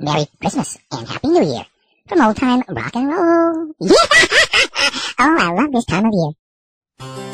Merry Christmas and Happy New Year from old time rock and roll. Oh, I love this time of year.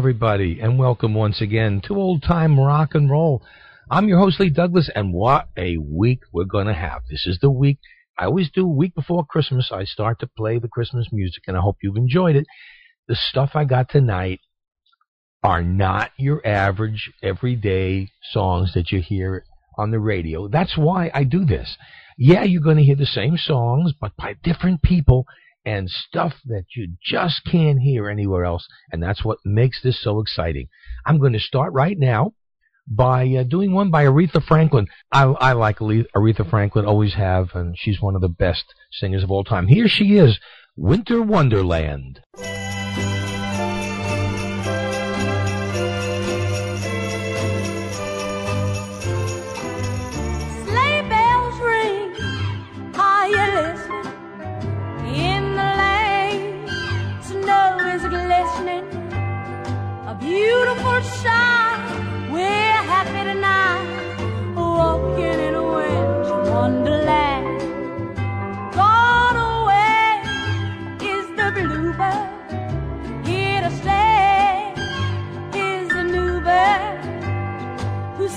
Everybody, and welcome once again to Old Time Rock and Roll. I'm your host, Lee Douglas, and what a week we're going to have. This is the week, I always do, week before Christmas, I start to play the Christmas music, and I hope you've enjoyed it. The stuff I got tonight are not your average, everyday songs that you hear on the radio. That's why I do this. Yeah, you're going to hear the same songs, but by different people and stuff that you just can't hear anywhere else. And that's what makes this so exciting. I'm going to start right now by uh, doing one by Aretha Franklin. I, I like Aretha Franklin, always have, and she's one of the best singers of all time. Here she is, Winter Wonderland.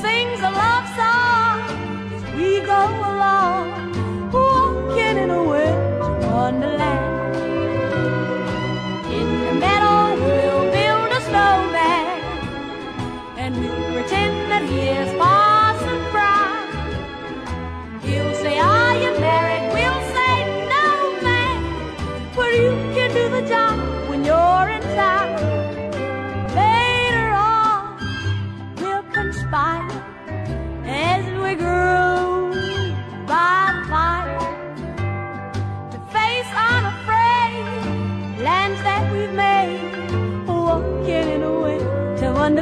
Things. In the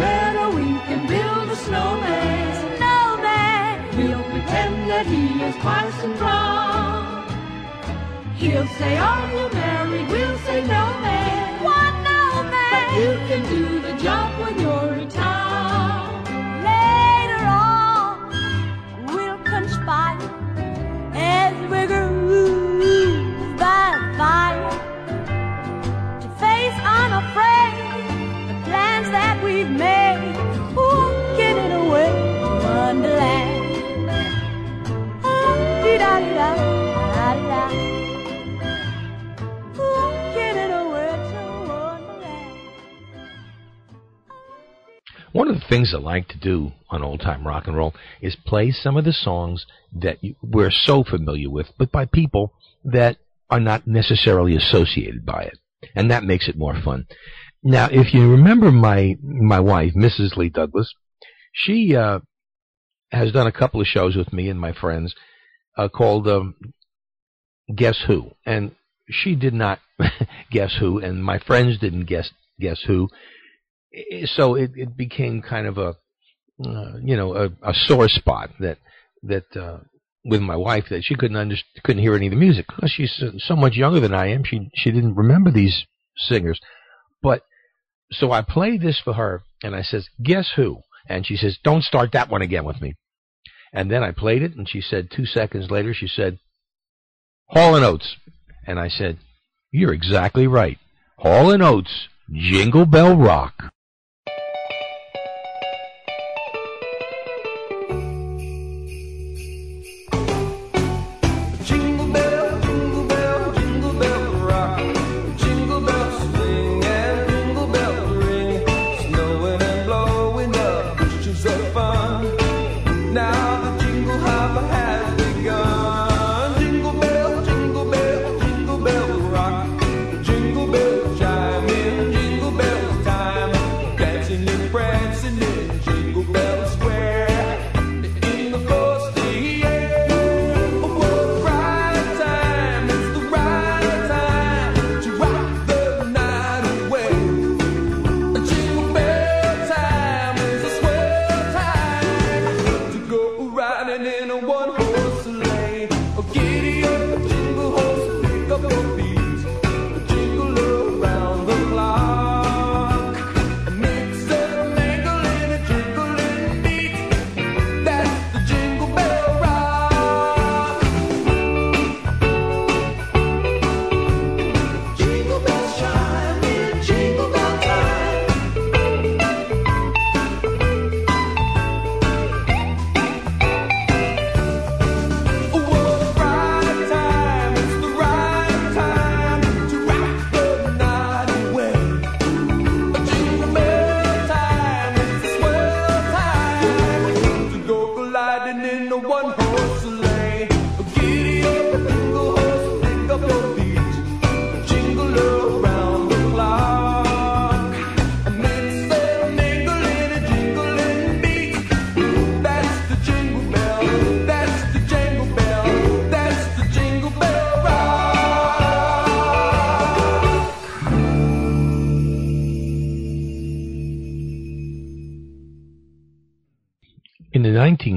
meadow we can build a snowman. Snowman. We'll pretend that he is Parson Brown. He'll say, Are you married? We'll say, No, man. What, no, man? But you can do the job when you're One of the things I like to do on old time rock and roll is play some of the songs that you, we're so familiar with, but by people that are not necessarily associated by it, and that makes it more fun. Now, if you remember my my wife, Mrs. Lee Douglas, she uh, has done a couple of shows with me and my friends uh, called um, Guess Who, and she did not guess who, and my friends didn't guess guess who. So it, it became kind of a uh, you know a, a sore spot that that uh, with my wife that she couldn't under, couldn't hear any of the music because she's so- so much younger than I am. She she didn't remember these singers, but so I played this for her and I says, "Guess who?" And she says, "Don't start that one again with me." And then I played it and she said two seconds later she said, "Hall and Oates," and I said, "You're exactly right, Hall and Oates, Jingle Bell Rock."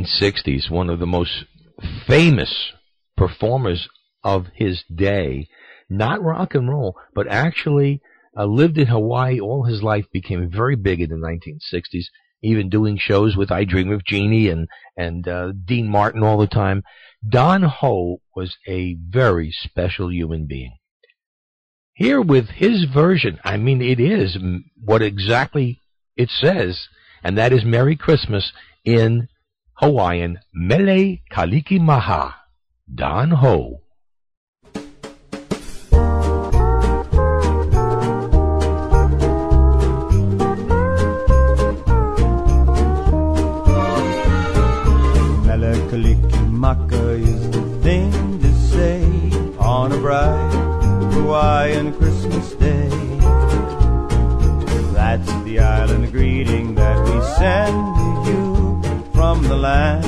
1960s, one of the most famous performers of his day, not rock and roll, but actually uh, lived in Hawaii all his life, became very big in the 1960s, even doing shows with I Dream of Jeannie and, and uh, Dean Martin all the time. Don Ho was a very special human being. Here with his version, I mean, it is what exactly it says, and that is Merry Christmas in Hawaiian, Mele Kaliki Maha, Don Ho. Mele Kalikimaka is the thing to say on a bright Hawaiian Christmas day. That's the island greeting that we send to you from the land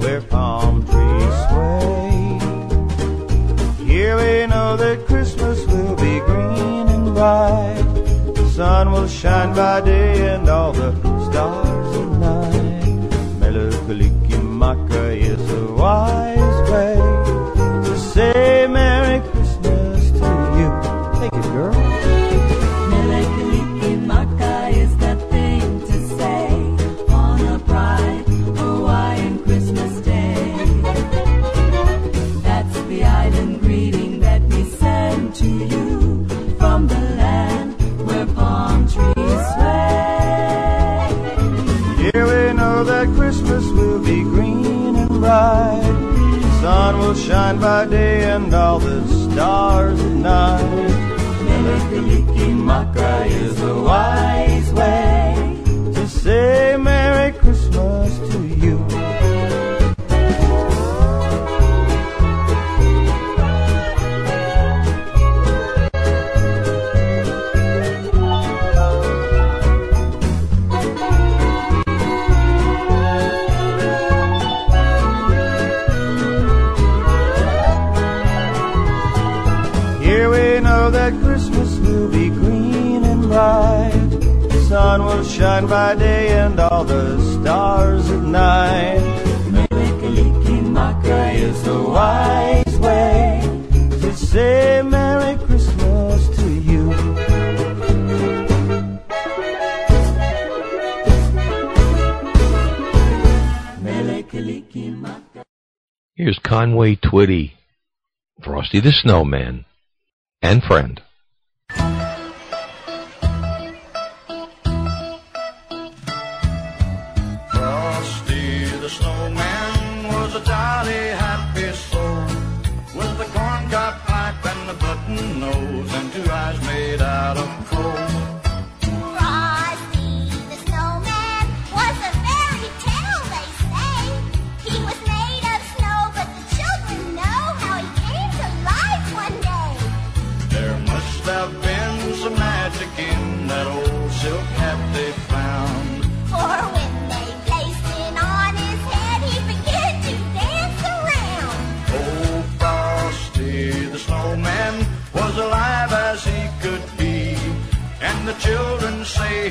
where palm trees sway. Here we know that Christmas will be green and bright. The sun will shine by day and all the stars at night. Mele Kalikimaka is a wise way to say Merry will shine by day and all the stars at night. Mele Kalikimaka is a wise way sun will shine by day and all the stars at night. Mele Kalikimaka is a wise way to say Merry Christmas to you. Here's Conway Twitty, Frosty the Snowman, and friend.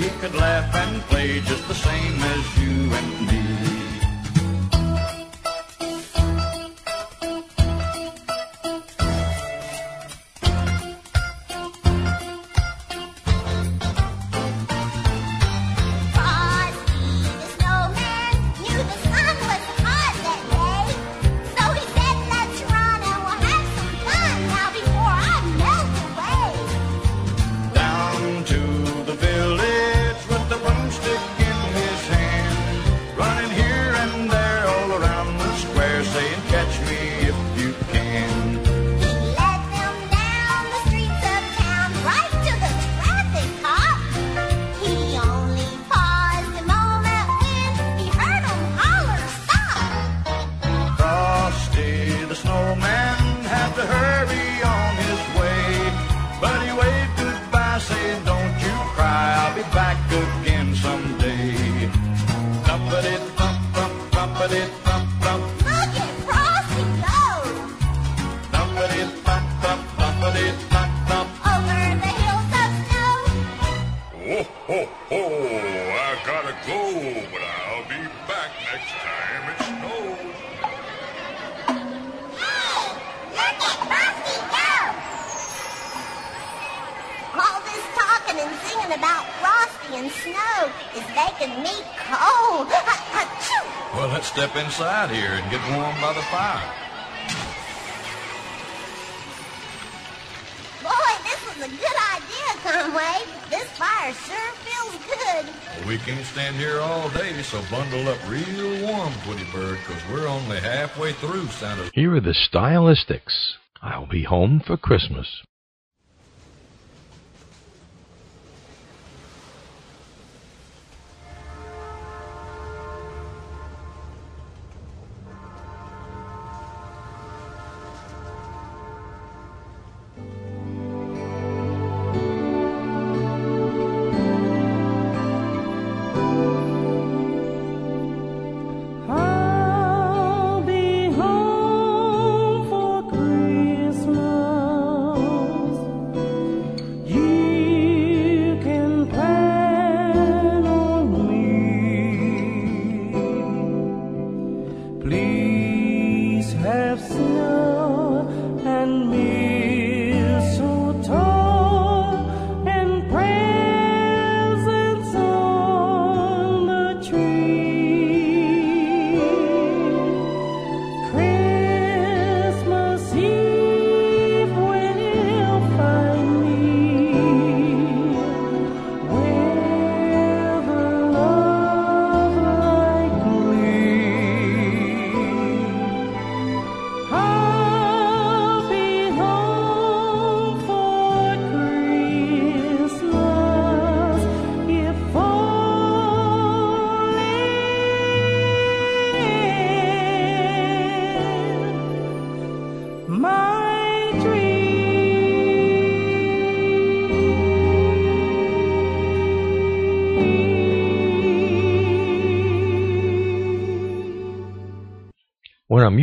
He could laugh and play just the same as you making me oh, cold. Well, let's step inside here and get warm by the fire. Boy, this was a good idea, Conway. This fire sure feels good. We can't stand here all day, so bundle up real warm, Twitty Bird, 'cause we're only halfway through Santa. Here are the stylistics. I'll be home for Christmas. I'll be home for Christmas.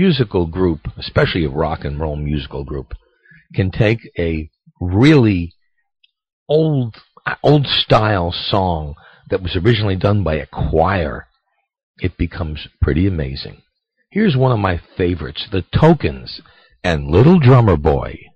musical group, especially a rock and roll musical group, can take a really old old style song that was originally done by a choir, it becomes pretty amazing. Here's one of my favorites, The Tokens and Little Drummer Boy.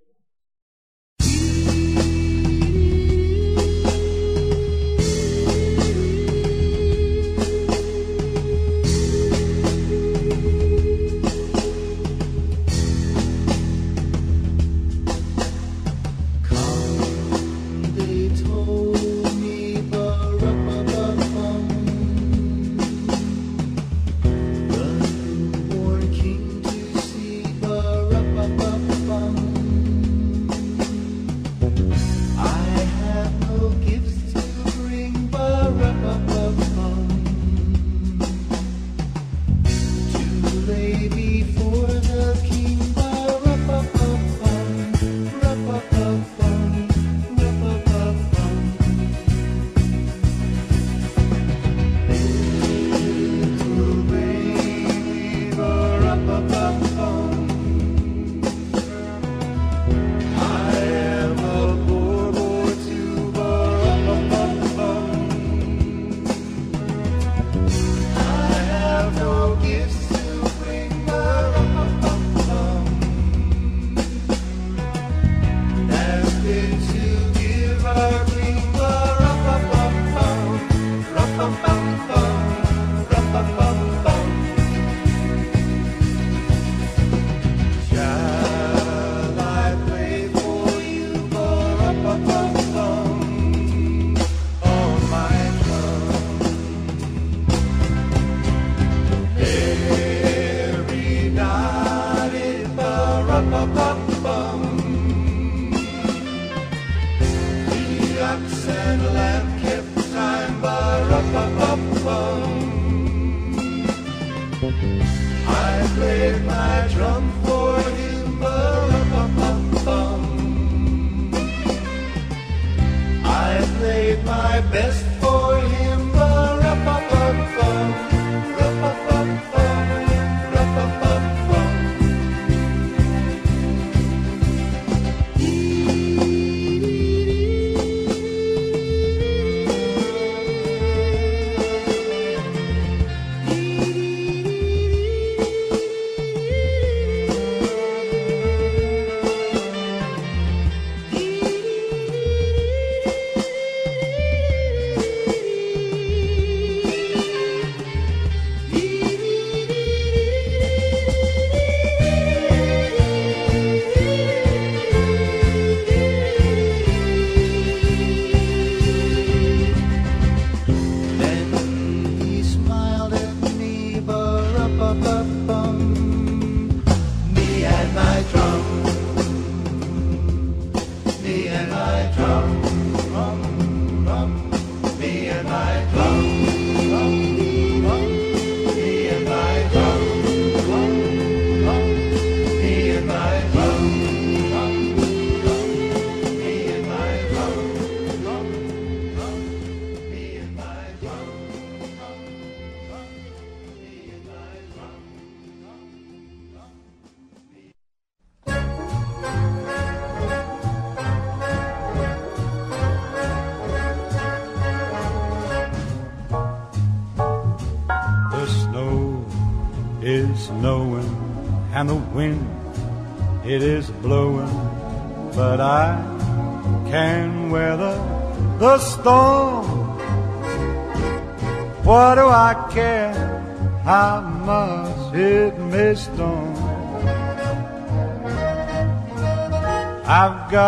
ba ba ba bum.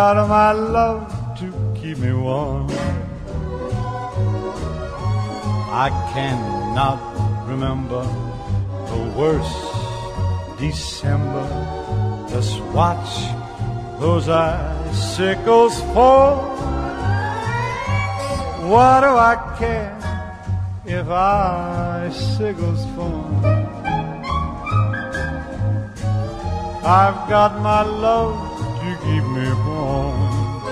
out of my love to keep me warm. I cannot remember the worst December. Just watch those icicles fall. What do I care if icicles fall? I've got my love you keep me warm.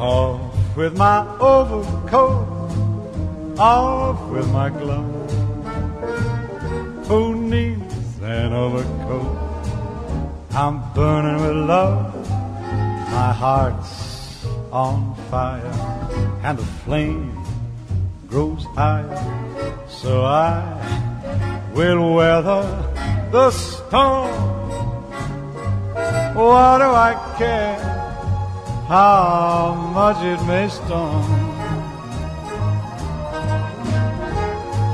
Off with my overcoat, off with my gloves. Who needs an overcoat? I'm burning with love. My heart's on fire, and the flame grows higher. So I will weather the storm. What do I care how much it may storm?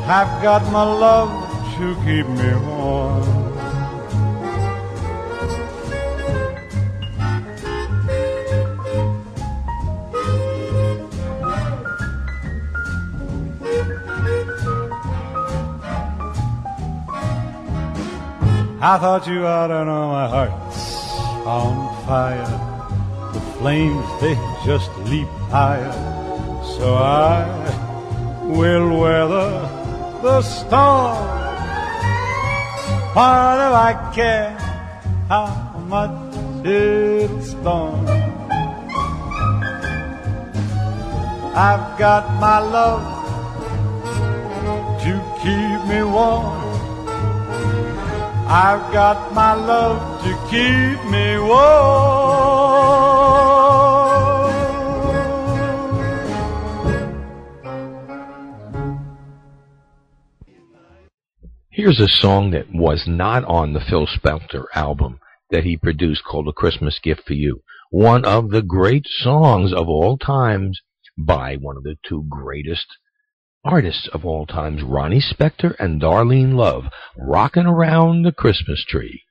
I've got my love to keep me warm. I thought you ought to know my heart's on fire. The flames, they just leap higher. So I will weather the storm. Why do I care how much it'll storm? I've got my love to keep me warm. I've got my love to keep me warm. Here's a song that was not on the Phil Spector album that he produced called A Christmas Gift for You. One of the great songs of all times by one of the two greatest artists of all times, Ronnie Spector and Darlene Love, rocking around the Christmas tree.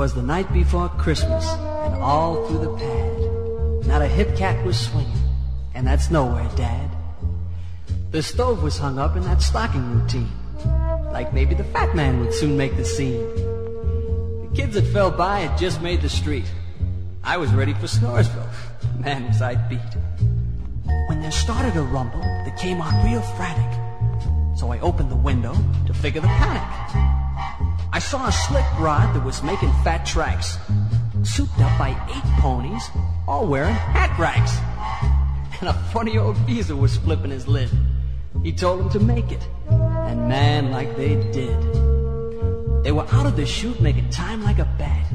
Twas the night before Christmas, and all through the pad, not a hip cat was swinging, and that's nowhere, Dad. The stove was hung up in that stocking routine, like maybe the fat man would soon make the scene. The kids that fell by had just made the street, I was ready for Snoresville. Man, was I beat. When there started a rumble that came on real frantic. So I opened the window to figure the panic. I saw a slick rod that was making fat tracks, souped up by eight ponies, all wearing hat racks. And a funny old geezer was flipping his lid. He told to make it. And man, like they did. They were out of the chute making time like a bat,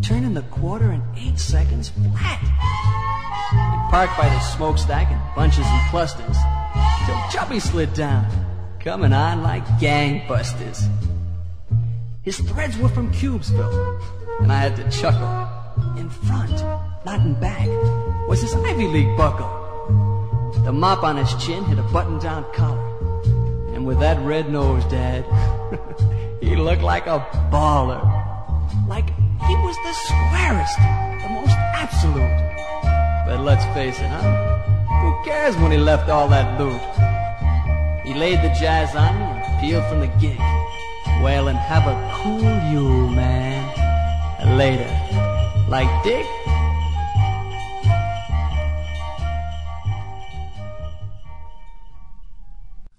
turning the quarter in eight seconds flat. They parked by the smokestack in bunches and clusters till Chubby slid down, coming on like gangbusters. His threads were from Cubesville, and I had to chuckle. In front, not in back, was his Ivy League buckle. The mop on his chin had a button-down collar, and with that red nose, Dad, he looked like a baller. Like he was the squarest, the most absolute. But let's face it, huh? Who cares when he left all that loot? He laid the jazz on me and peeled from the gig. Well, and have a cool you, man. Later. Like Dick?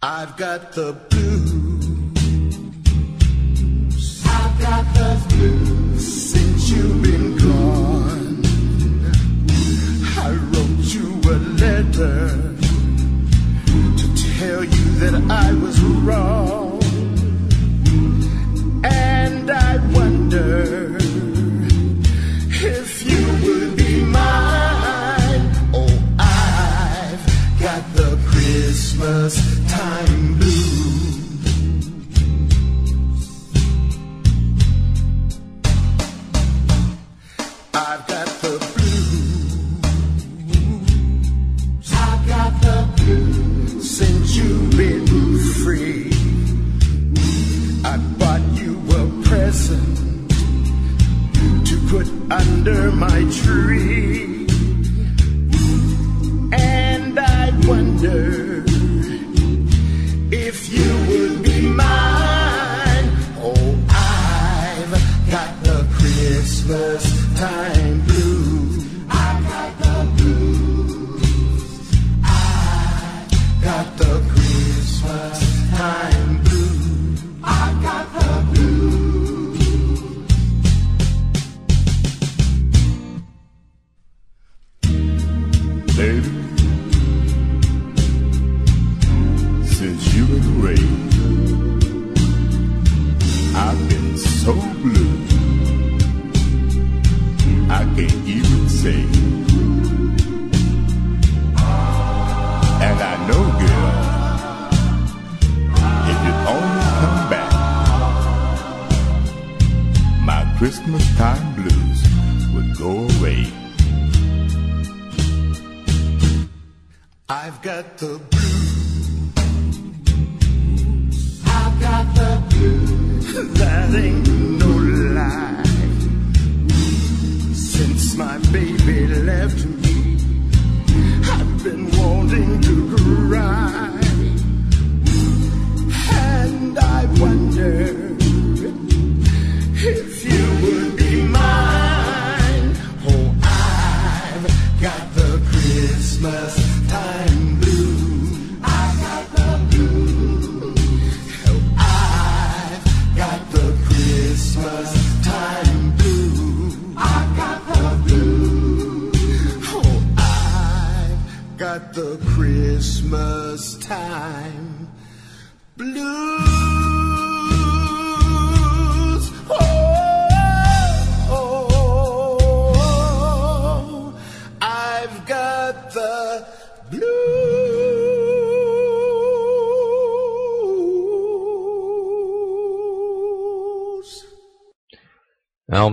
I've got the blues. I've got the blues since you've been gone. I wrote you a letter to tell you that I was wrong. And I wonder if you would be mine. Oh, I've got the Christmas under my tree.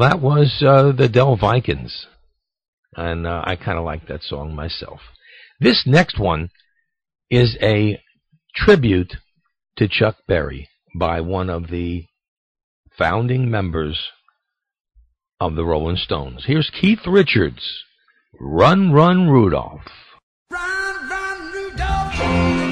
That was uh, the Del Vikings, and uh, I kind of like that song myself. This next one is a tribute to Chuck Berry by one of the founding members of the Rolling Stones. Here's Keith Richards, "Run, Run, Rudolph." Run, run, Rudolph,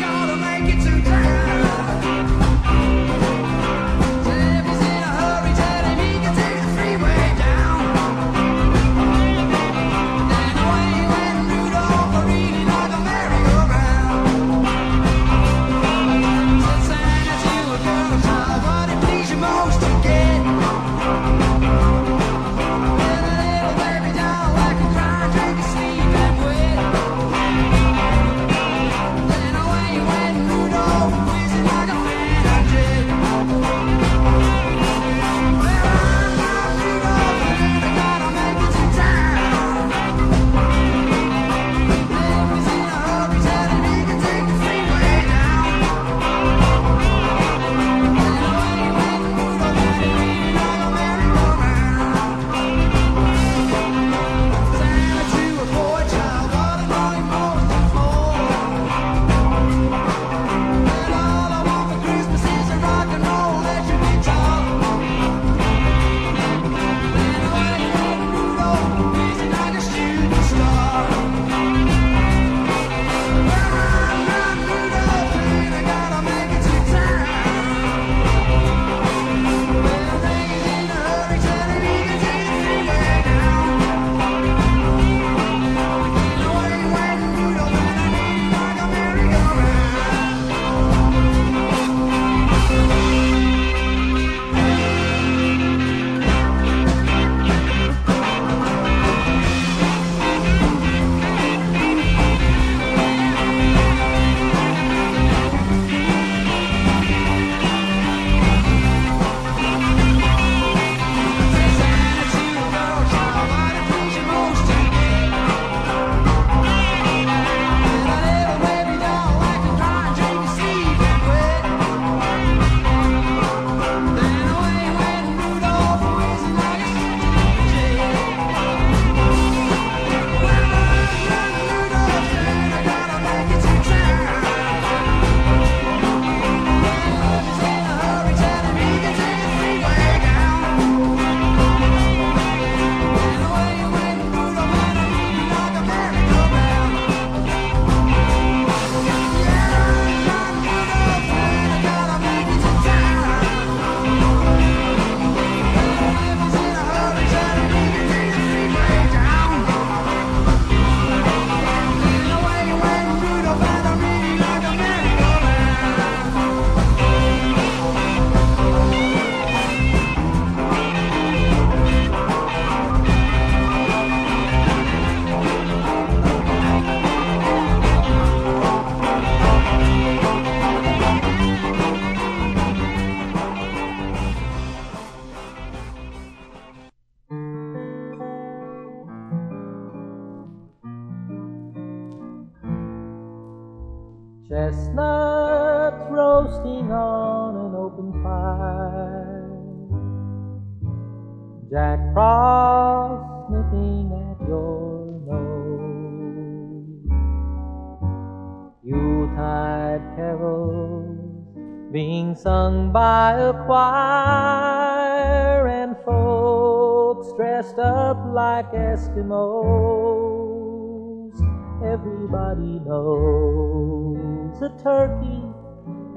turkey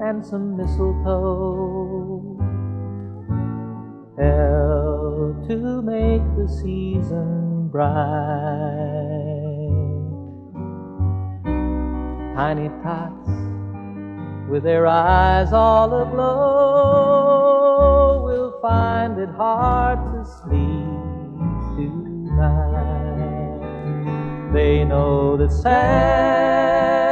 and some mistletoe help to make the season bright. Tiny tots with their eyes all aglow will find it hard to sleep tonight. They know that Santa's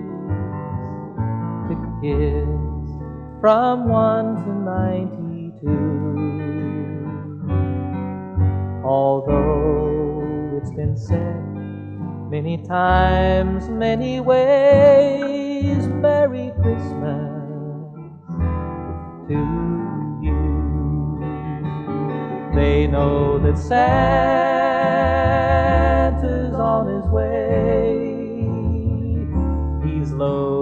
kids from 1 to 92. Although it's been said many times, many ways, Merry Christmas to you. They know that Santa's on his way. He's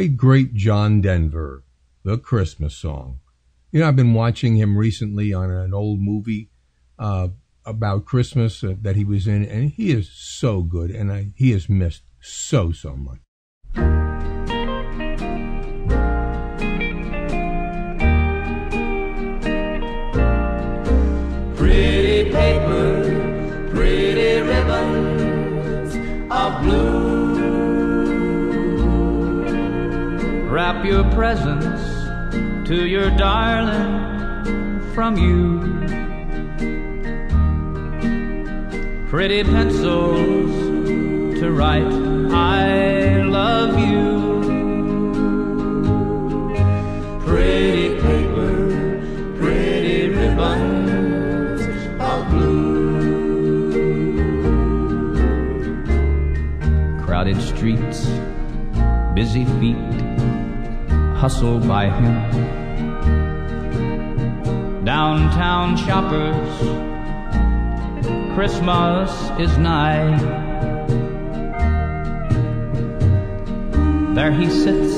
Late great John Denver, The Christmas Song. You know, I've been watching him recently on an old movie uh, about Christmas that he was in, and he is so good, and I, he is missed so, so much. Wrap your presents to your darling from you. Pretty pencils to write, I love you. Pretty paper, pretty ribbons of blue. Crowded streets, busy feet, hustle by him. Downtown shoppers, Christmas is nigh. There he sits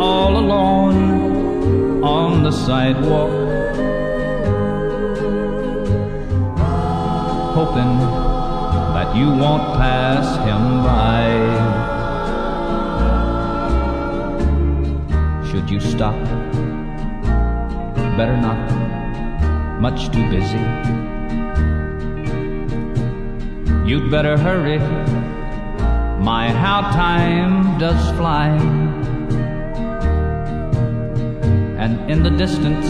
all alone on the sidewalk, hoping that you won't pass him by. You stop? Better not. Much too busy. You'd better hurry. My, how time does fly. And in the distance,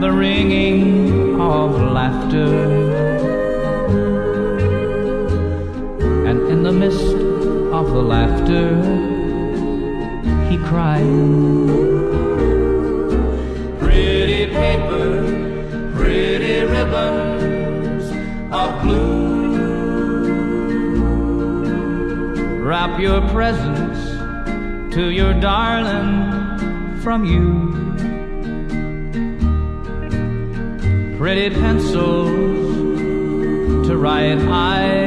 the ringing of laughter. And in the mist of the laughter, crying. Pretty paper, pretty ribbons of blue. Wrap your presents to your darling from you. Pretty pencils to write high.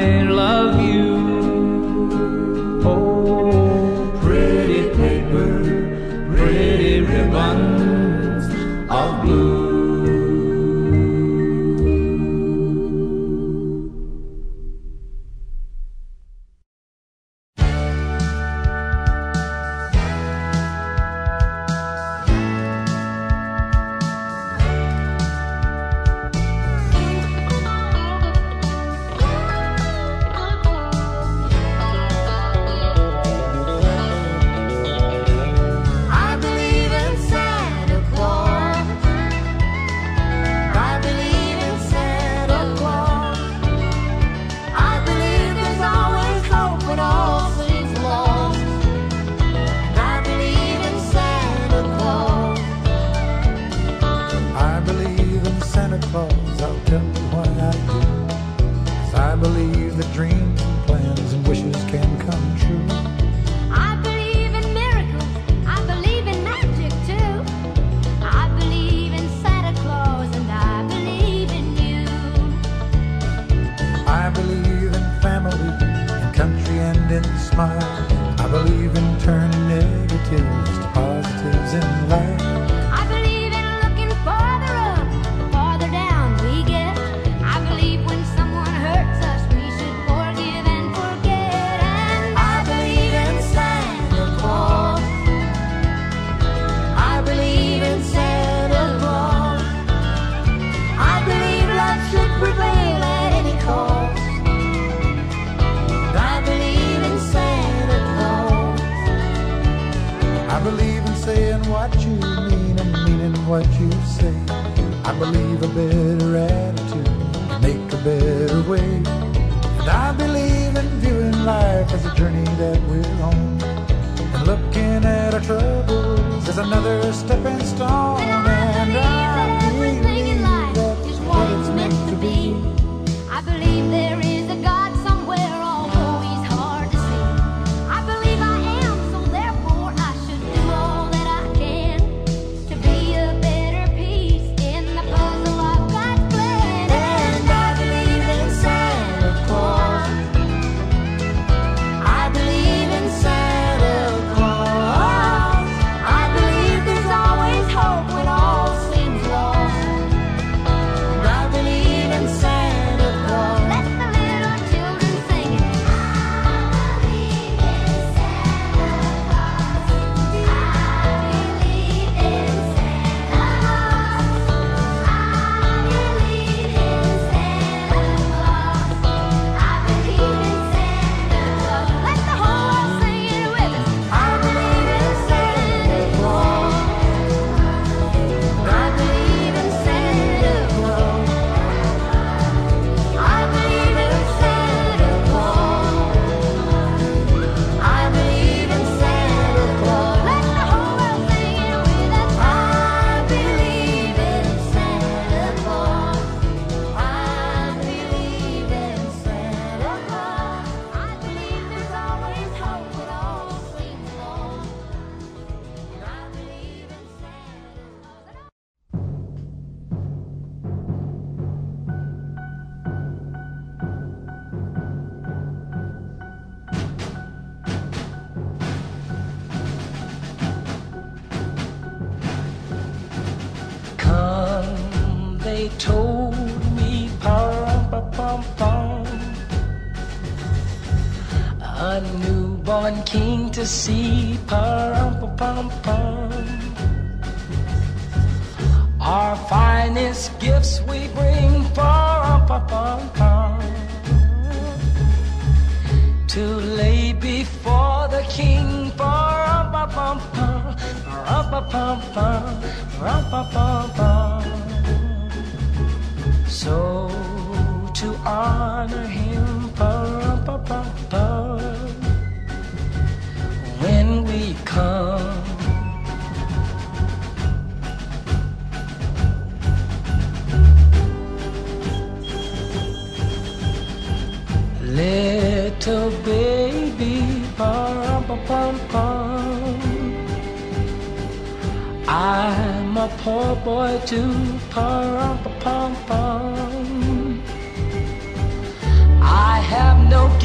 smile. I believe in turning negatives see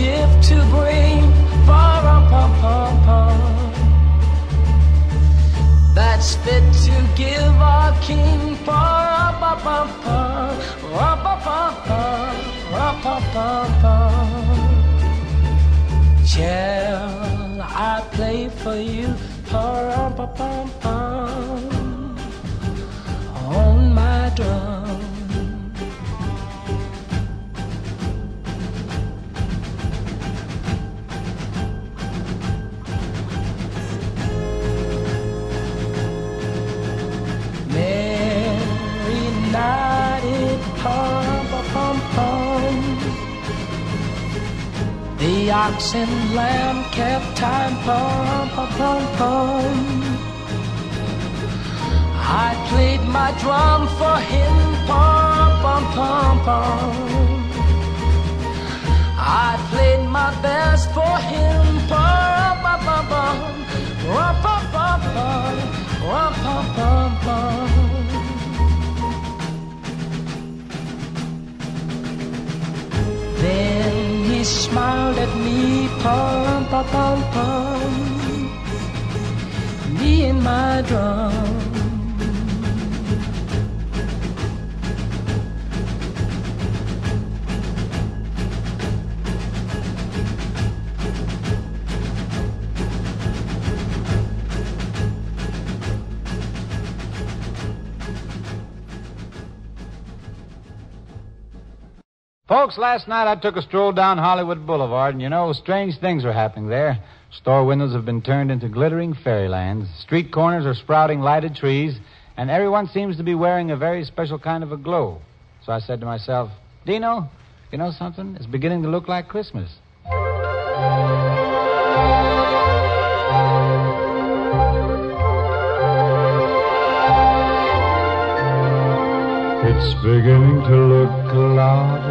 gift to bring. Pum, pum, pum, pum. That's fit to give our king. Pum, pum, pum, pum. Pum, pum, pum, pum. Pum, pum, pum, pum. Shall I play for you? Pum, pum, pum, pum. On my drum. The ox and lamb kept time, pum, pum, pum, pum. I played my drum for him, pum, pum, pum, pum. I played my best for him, pum, pum, pum, pum. Rum, pum, pum, pum. Rum, pum, pum, pum. Then he smiled at me, pum, pum, pum, pum. Me and my drum. Folks, last night I took a stroll down Hollywood Boulevard, and you know, strange things are happening there. Store windows have been turned into glittering fairylands. Street corners are sprouting lighted trees, and everyone seems to be wearing a very special kind of a glow. So I said to myself, Dino, you know something? It's beginning to look like Christmas. It's beginning to look a lot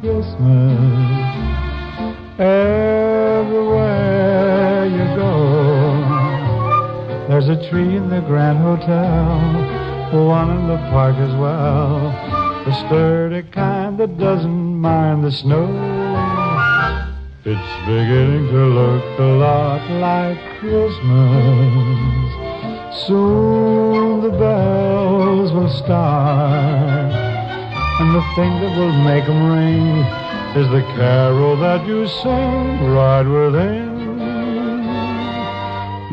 Christmas. Everywhere you go, there's a tree in the Grand Hotel, one in the park as well. The sturdy kind that doesn't mind the snow. It's beginning to look a lot like Christmas. Soon the bells will start, and the thing that will make 'em ring is the carol that you sing right within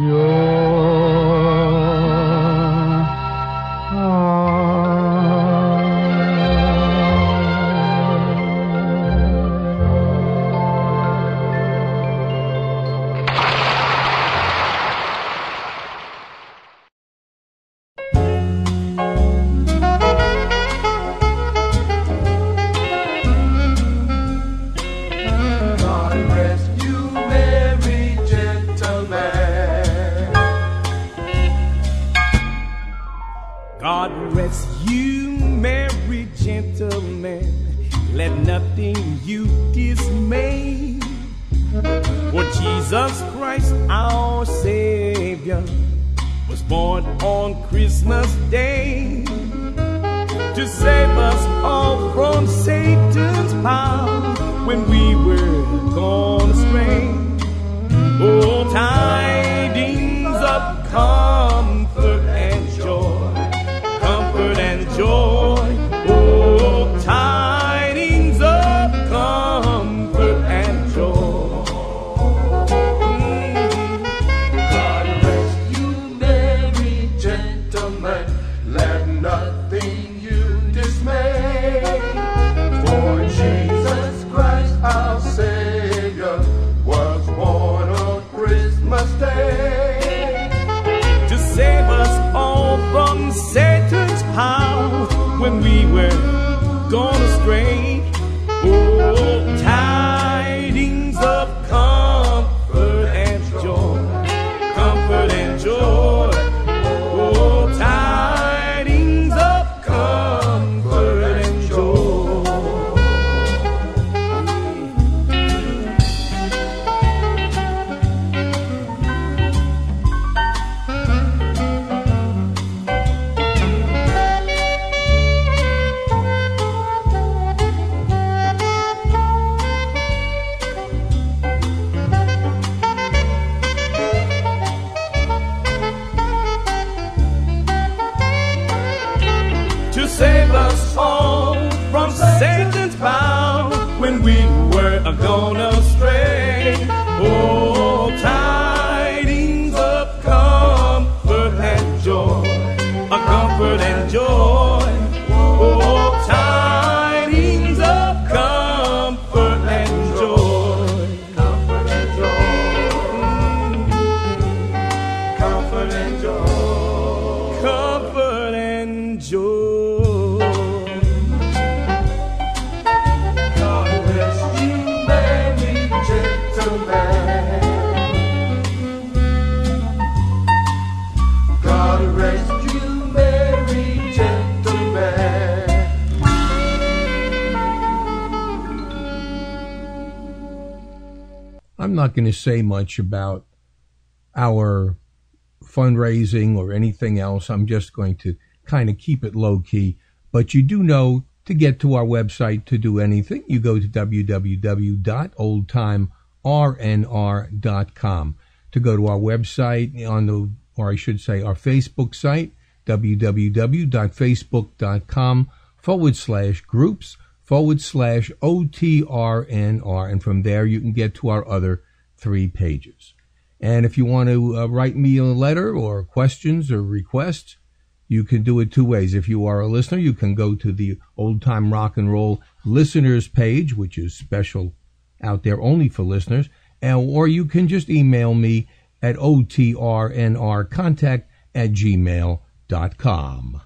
your going to say much about our fundraising or anything else. I'm just going to kind of keep it low key. But you do know to get to our website to do anything, you go to www.oldtimernr.com. To go to our website on the, or I should say, our Facebook site, www.facebook.com forward slash groups forward slash OTRNR. And from there, you can get to our other three pages. And if you want to uh, write me a letter or questions or requests, you can do it two ways. If you are a listener, you can go to the Old Time Rock and Roll listeners page, which is special out there only for listeners, and, or you can just email me at otrnrcontact at gmail.com.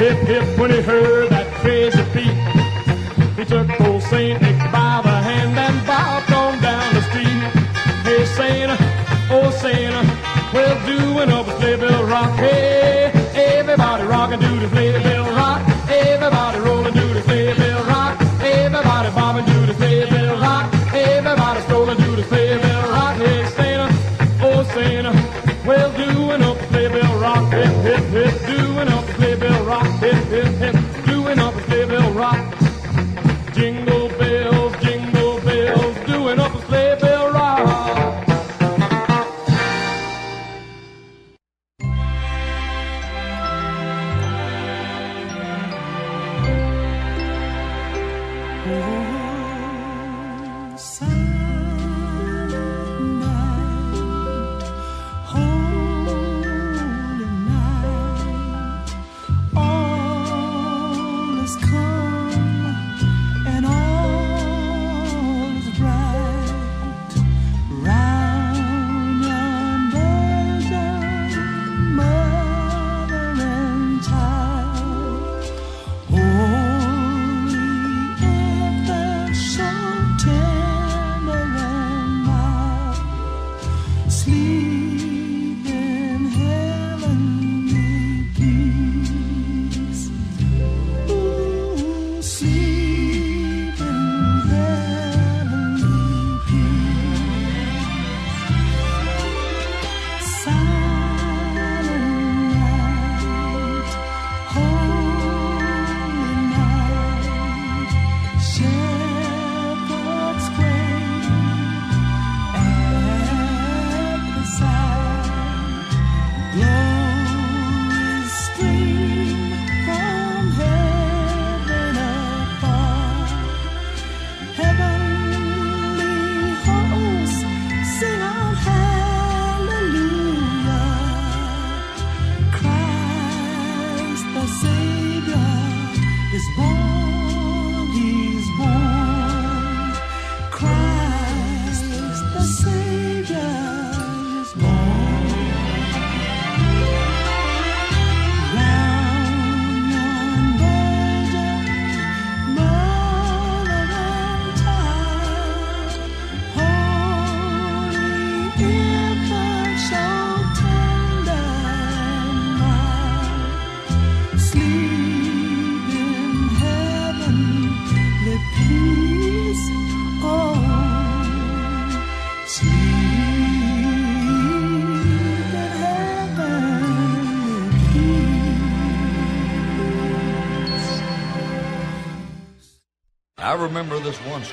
hip hip when he heard that crazy beat. He took old Saint Nick by the hand and bobbed on down the street. Hey Santa, oh Santa, well doing up a sleigh bell rock. Hey, everybody rocking to the sleigh bell rock.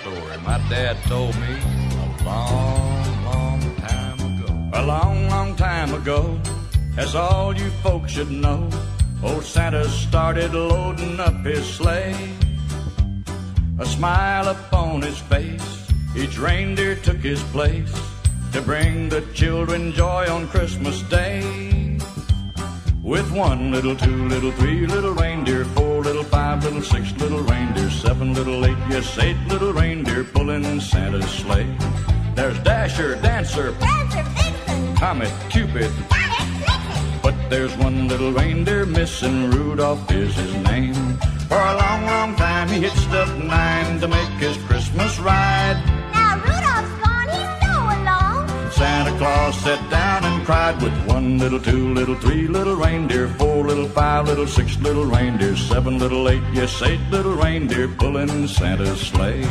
Story my dad told me a long, long time ago. A long, long time ago, as all you folks should know, old Santa started loading up his sleigh. A smile upon his face, each reindeer took his place to bring the children joy on Christmas Day. With one little, two little, three little reindeer, four five little, six little reindeer, seven little, eight, yes, eight little reindeer pulling Santa's sleigh. There's Dasher, Dancer, Prancer, Vixen, Comet, Cupid, Comet, but there's one little reindeer missing, Rudolph is his name. For a long, long time he hitched up nine to make his Christmas ride. Claus sat down and cried with one little, two little, three little reindeer, four little, five little, six little reindeer, seven little, eight, yes, eight little reindeer pulling Santa's sleigh.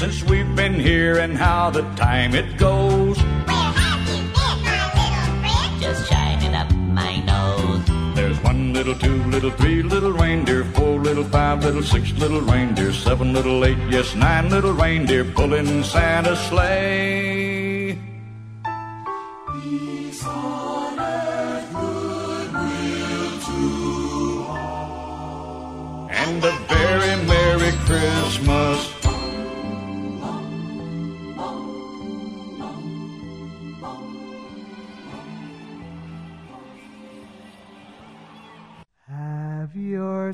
Since we've been here and how the time it goes. Where have you been, my little friend? Just shining up my nose. There's one little, two little, three little reindeer, four little, five little, six little reindeer, seven little, eight, yes, nine little reindeer pulling Santa's sleigh.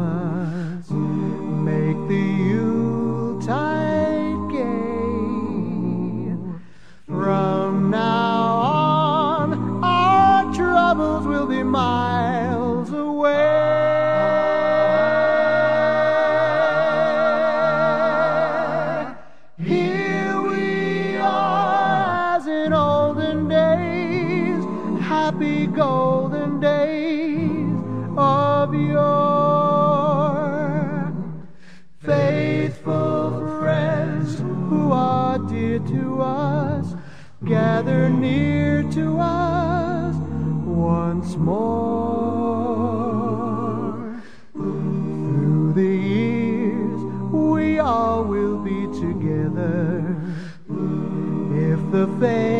little gather near to us once more. Through the years, we all will be together. If the faith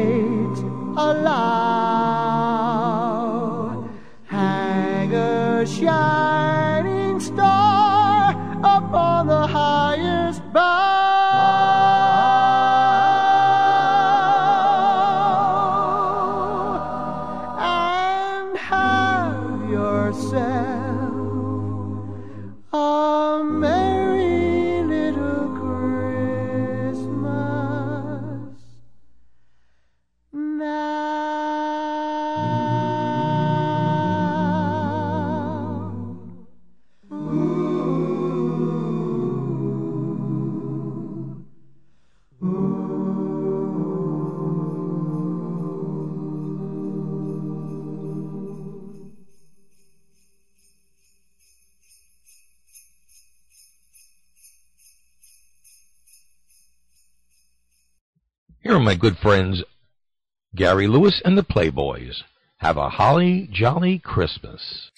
good friends Gary Lewis and the Playboys. Have a holly jolly Christmas.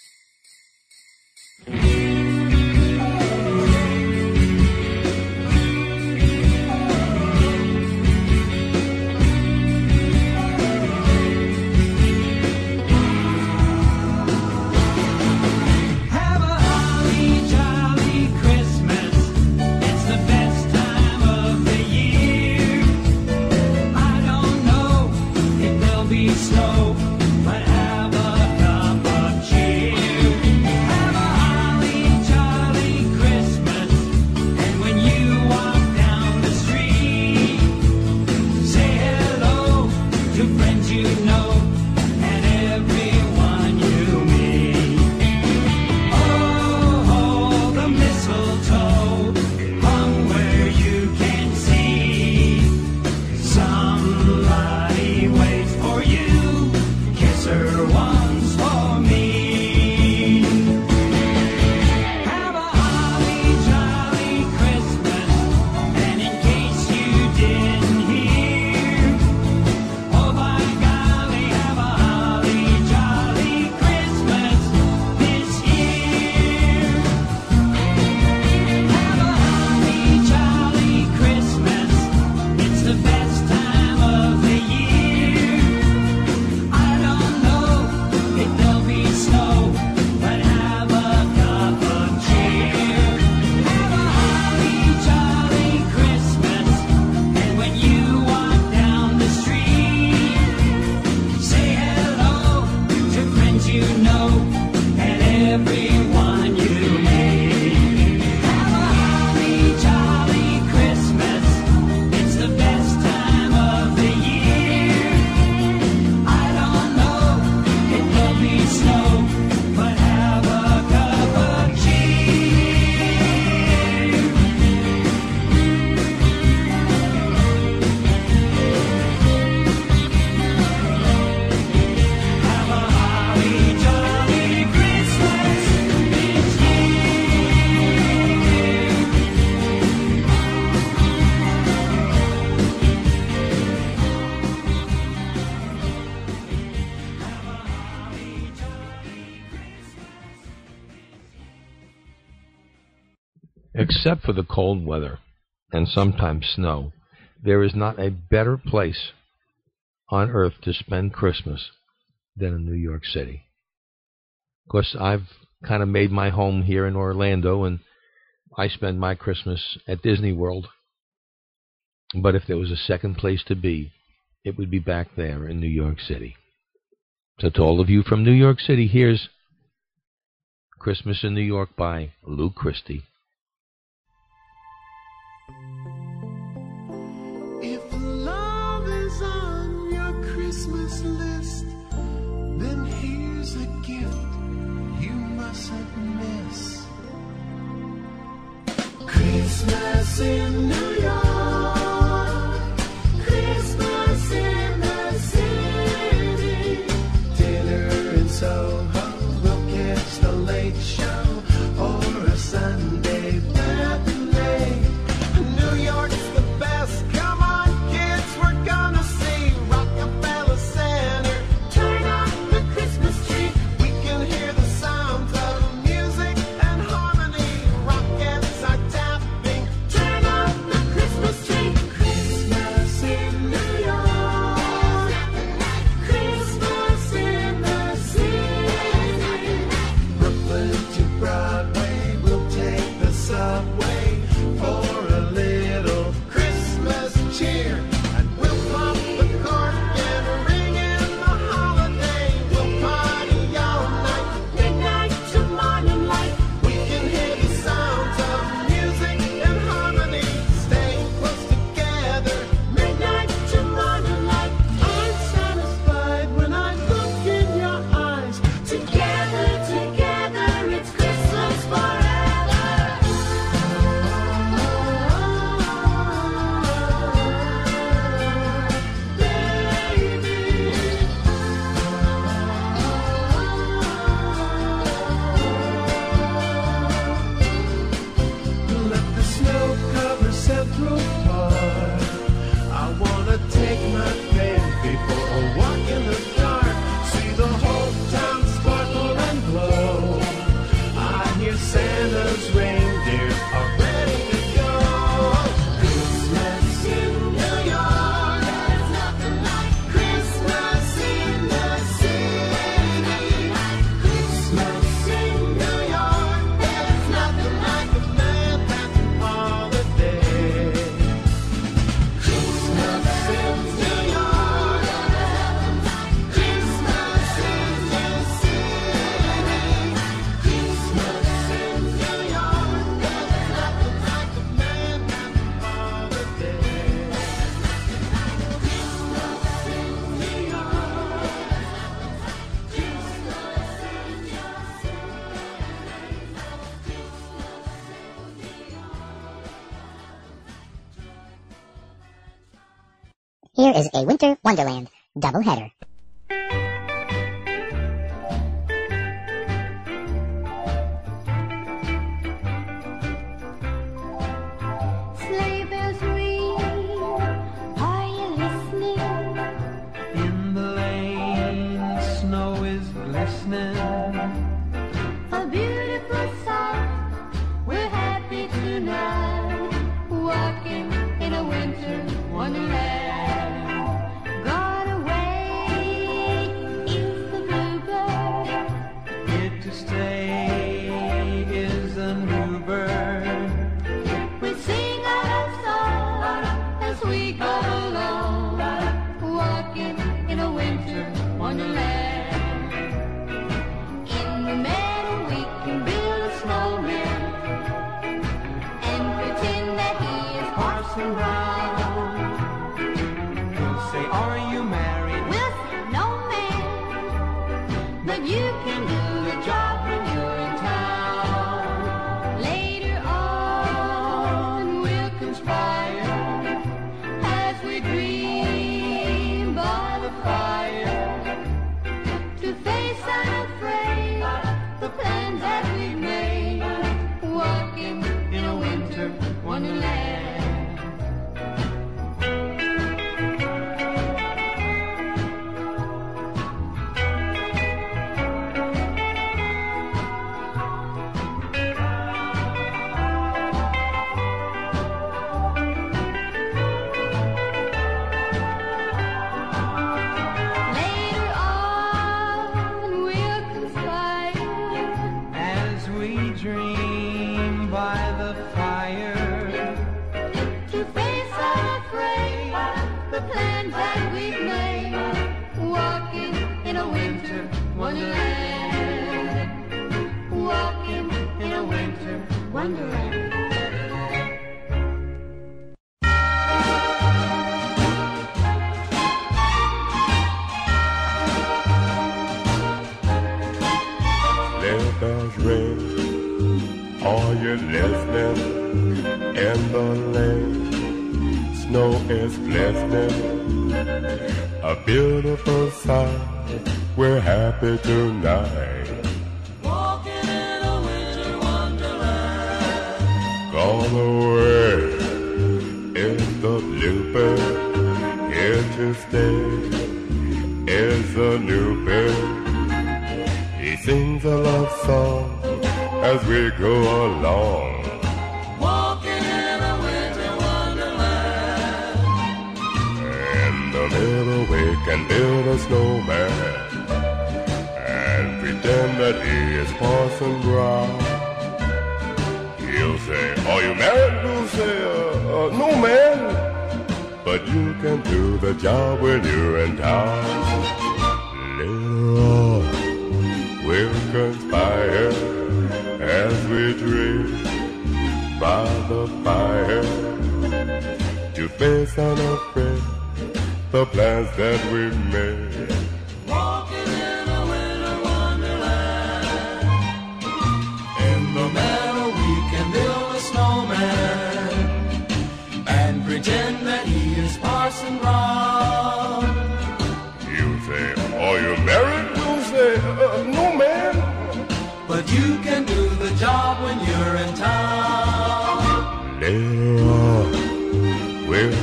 Except for the cold weather and sometimes snow, there is not a better place on earth to spend Christmas than in New York City. Of course, I've kind of made my home here in Orlando, and I spend my Christmas at Disney World. But if there was a second place to be, it would be back there in New York City. So, to all of you from New York City, here's Christmas in New York by Lou Christie. Wonderland Doubleheader.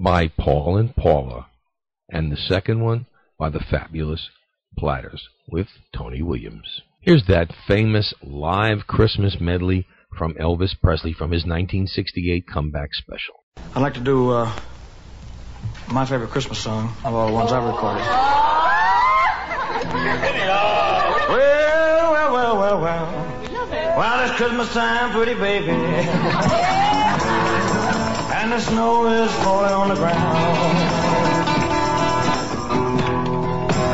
by Paul and Paula, and the second one by the Fabulous Platters with Tony Williams. Here's that famous live Christmas medley from Elvis Presley from his 1968 comeback special. I'd like to do uh, my favorite Christmas song of all the ones I've recorded. well, well, well, well, well. Well, it's Christmas time, pretty baby. and the snow is falling on the ground.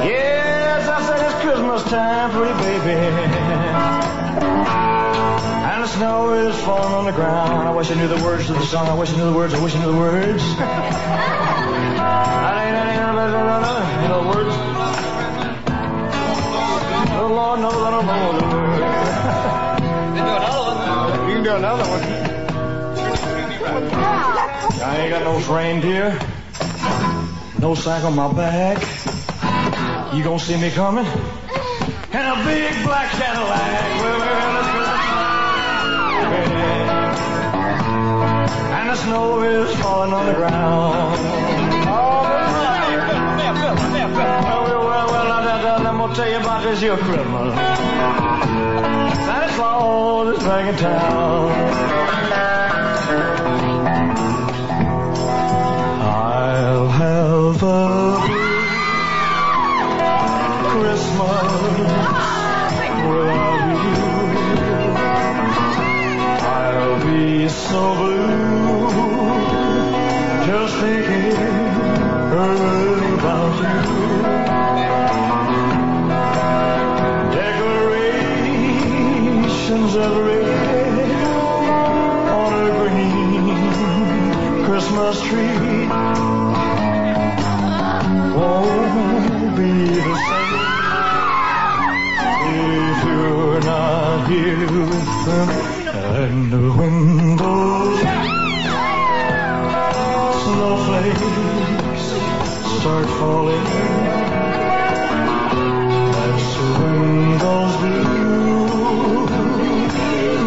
Yes, I said it's Christmas time, pretty baby. And the snow is falling on the ground. I wish I knew the words to the song. I wish I knew the words. I wish I knew the words. You know words. The Lord knows I don't know the words. You can do another one. I ain't got no reindeer, no sack on my back. You gonna see me coming? And a big black Cadillac. And the snow is falling on the ground. Gonna tell you about this here Christmas. Santa Claus is back in town. Be so blue. Just thinking about you. Decorations of red on a green Christmas tree. Won't be the same if you're not here with them and the windows snowflakes start falling. That's when those blue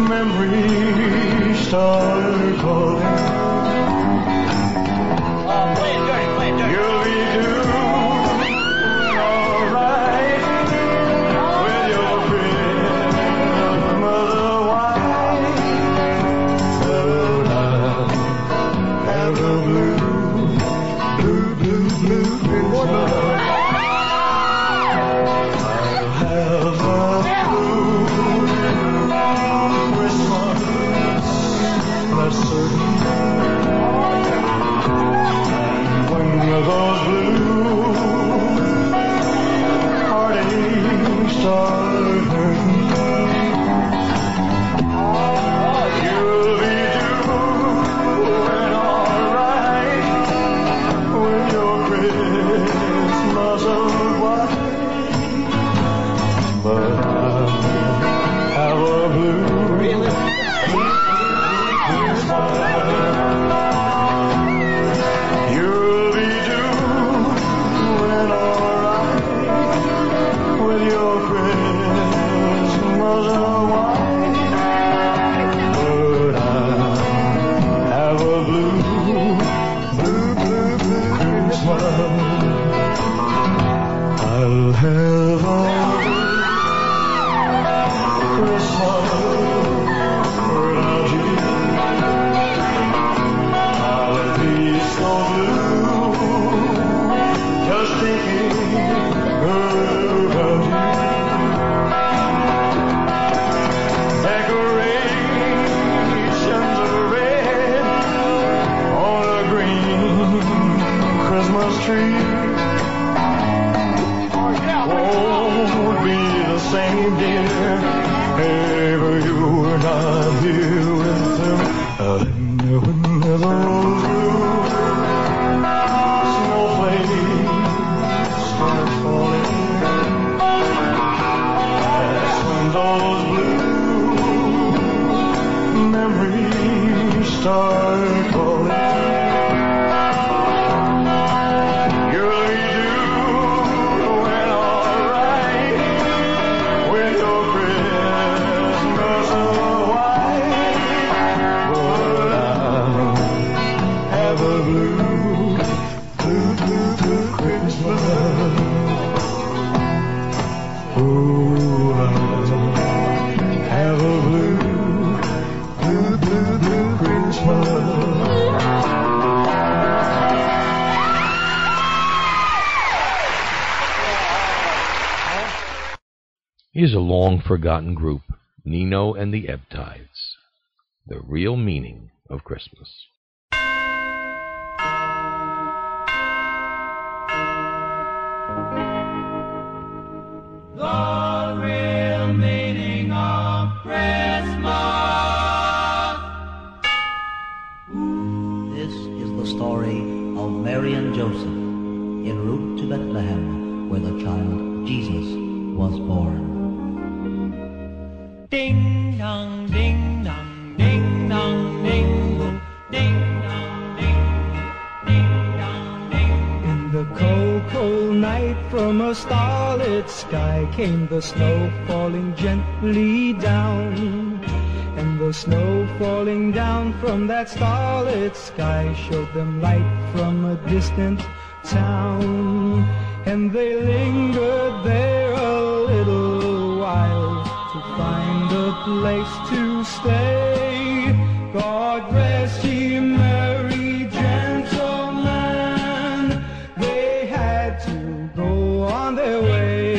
memories start calling Christmas long forgotten group, Nino and the Ebb Tides. The real meaning of Christmas. The real meaning of Christmas. This is the story of Mary and Joseph en route to Bethlehem, where the child Jesus was born. Ding dong, ding dong, ding dong, ding dong, ding dong, ding dong, ding. In the cold, cold night, from a starlit sky came the snow falling gently down. And the snow falling down from that starlit sky showed them light from a distant town. And they lingered there a little while a place to stay. God rest ye merry gentlemen. They had to go on their way.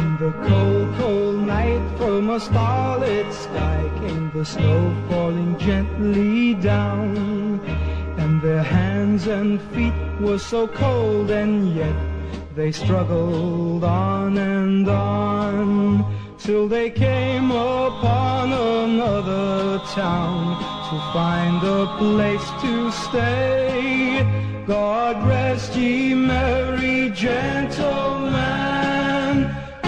In the cold, cold night from a starlit sky came the snow falling gently down. Their hands and feet were so cold and yet they struggled on and on till they came upon another town to find a place to stay. God rest ye merry gentlemen.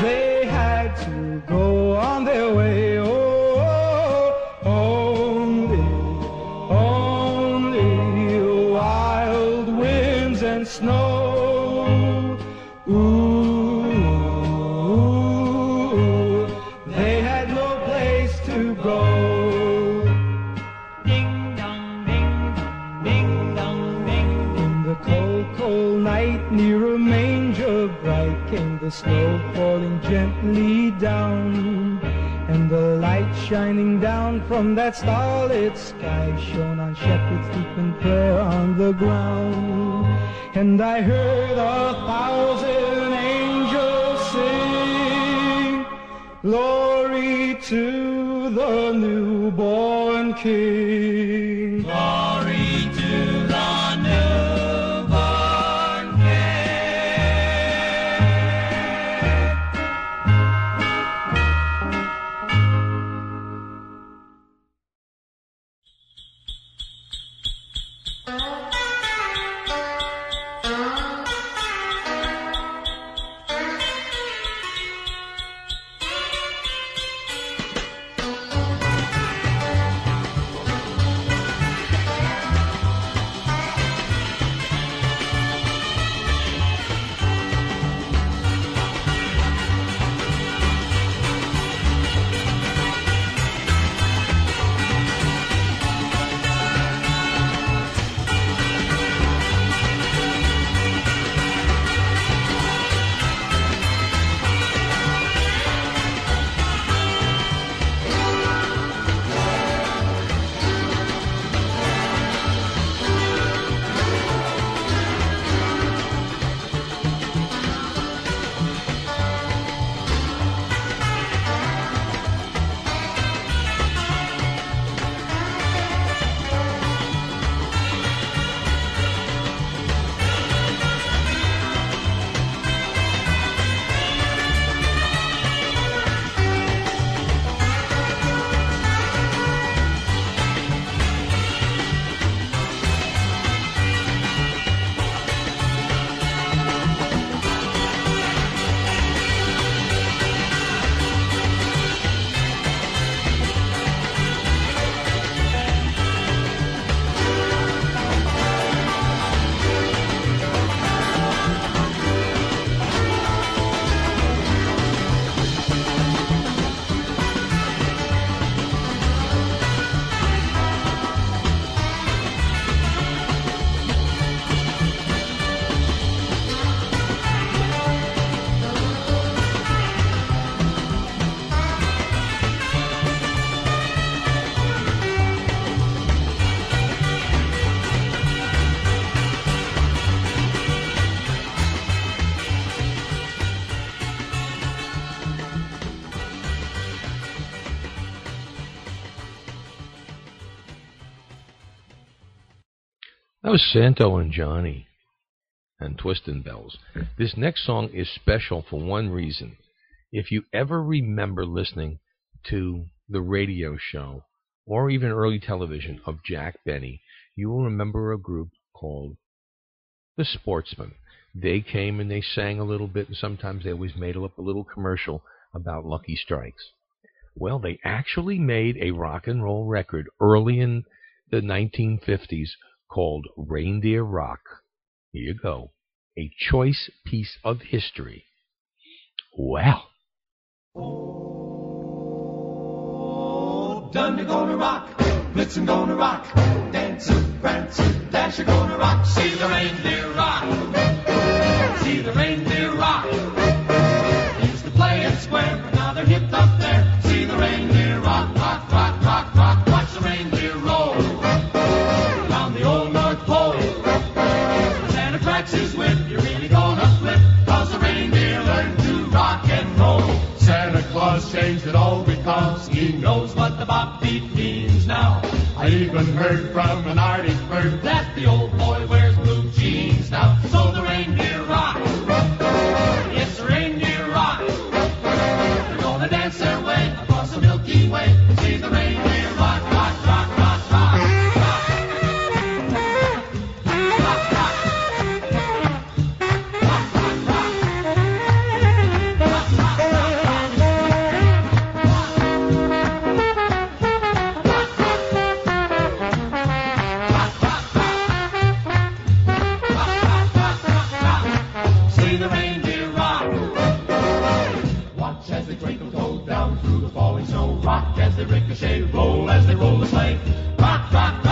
They had to go on their way. Gently down. And the light shining down from that starlit sky shone on shepherds deep in prayer on the ground. And I heard a thousand angels sing, Glory to the newborn King. Glory was Santo and Johnny and Twistin' Bells. This next song is special for one reason. If you ever remember listening to the radio show or even early television of Jack Benny, you will remember a group called the Sportsmen. They came and they sang a little bit, and sometimes they always made up a little commercial about Lucky Strikes. Well, they actually made a rock and roll record early in the 1950s called Reindeer Rock. Here you go. A choice piece of history. Well, oh, Thunder gonna rock, Blitzen gonna rock, Dancer, Prancer, Dasher gonna rock. See the reindeer rock, see the reindeer rock. Used to play it square, but now they're hipped up there. See the reindeer Claus changed it all because he knows what the bop beat means now. I even heard from an Arctic bird that the old boy wears blue jeans now. So the reindeer rock. Yes, ricochet, roll as they roll the sleigh. Rock, rock, rock,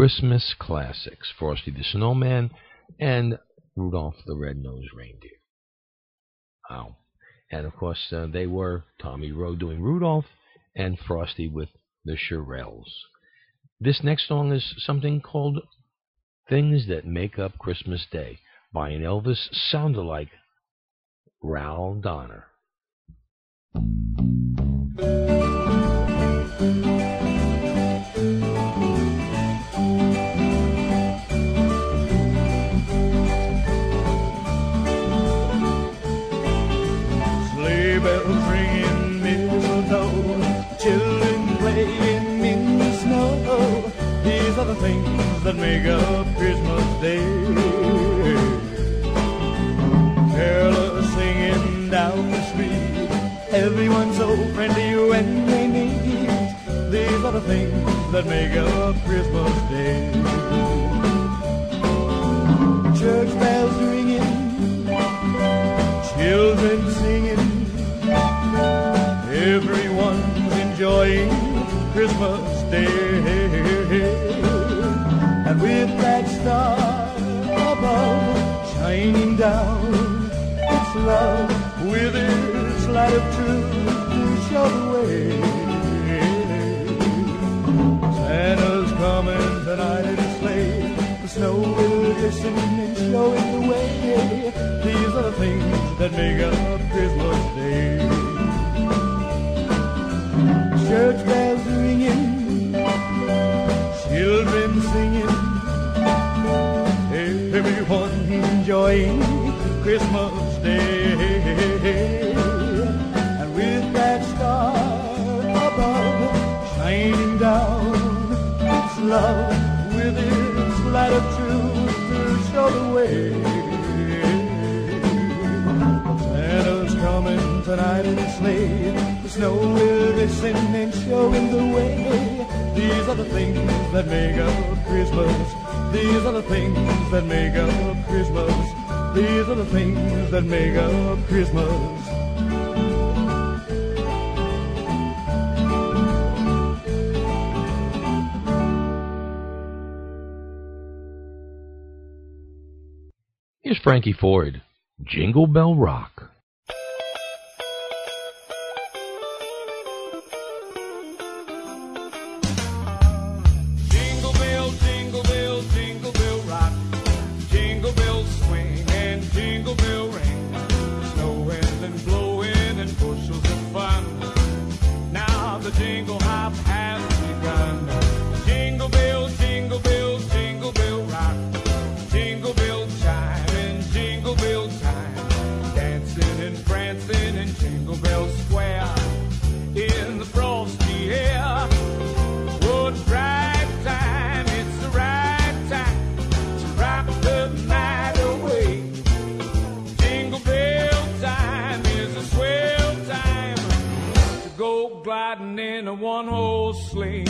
Christmas classics Frosty the Snowman and Rudolph the Red-Nosed Reindeer. Wow. And of course, uh, they were Tommy Roe doing Rudolph and Frosty with the Shirelles. This next song is something called Things That Make Up Christmas Day by an Elvis sound-alike, Ral Donner. Make up Christmas Day. Carolers singing down the street, everyone so friendly when they meet. These are the things that make up Christmas Day. Church bells ringing, children singing, everyone's enjoying Christmas Day. And with that star above shining down, it's love with its light of truth to show the way. Santa's coming tonight in a sleigh. The snow will glisten and show in the way. These are the things that make up Christmas Day. Church bells enjoying Christmas Day. And with that star above shining down, it's love with its light of truth to show the way. Santa's coming tonight in a sleigh. The snow will glisten and show in the way. These are the things that make up Christmas. These are the things that make up Christmas. These are the things that make up Christmas. Here's Frankie Ford, Jingle Bell Rock. In a one horse sling.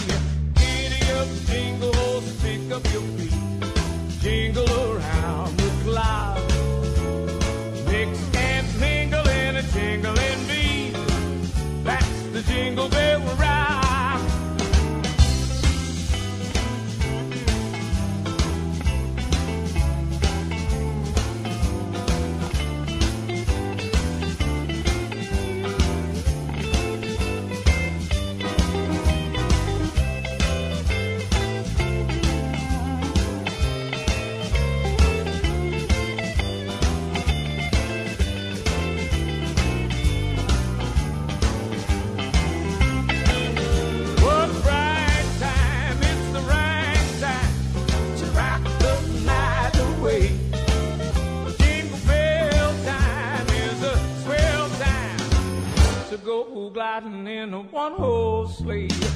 Giddy up, jingle horse, pick up your feet, jingle around the clouds. Mix and mingle in a jingling beat. That's the jingle bell ride. Horse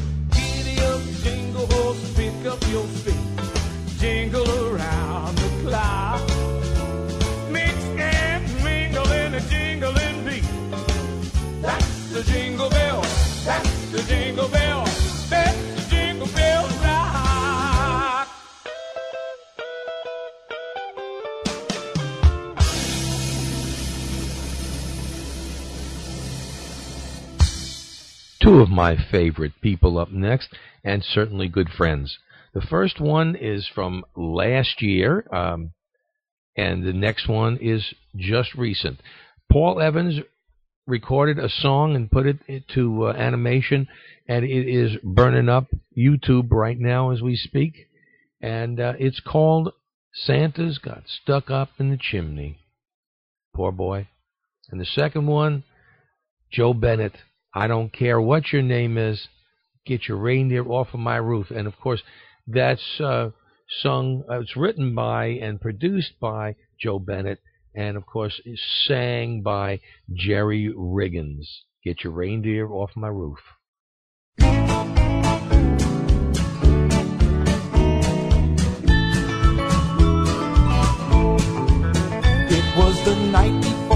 my favorite people up next, and certainly good friends. The first one is from last year, um, and the next one is just recent. Paul Evans recorded a song and put it to uh, animation, and it is burning up YouTube right now as we speak. And uh, it's called Santa's Got Stuck Up in the Chimney. Poor boy. And the second one, Joe Bennett. I don't care what your name is, get your reindeer off of my roof. And of course, that's uh, sung, uh, it's written by and produced by Joe Bennett, and of course, sang by Jerry Riggins. Get your reindeer off my roof. It was the night before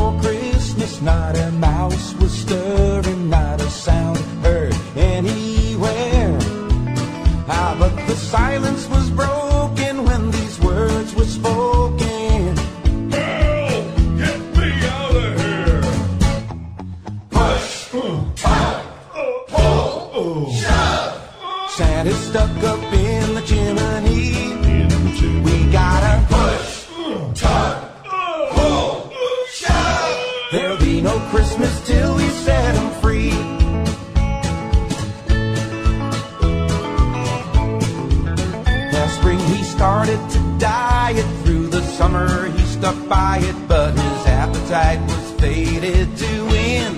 Christmas, not a mouse was stirring, not a sound heard anywhere. Ah, but the silence was broken when these words were spoken. Help! Get me out of here! Push, tug, pull, shove. Santa's stuck up stuck by it, but his appetite was faded to win.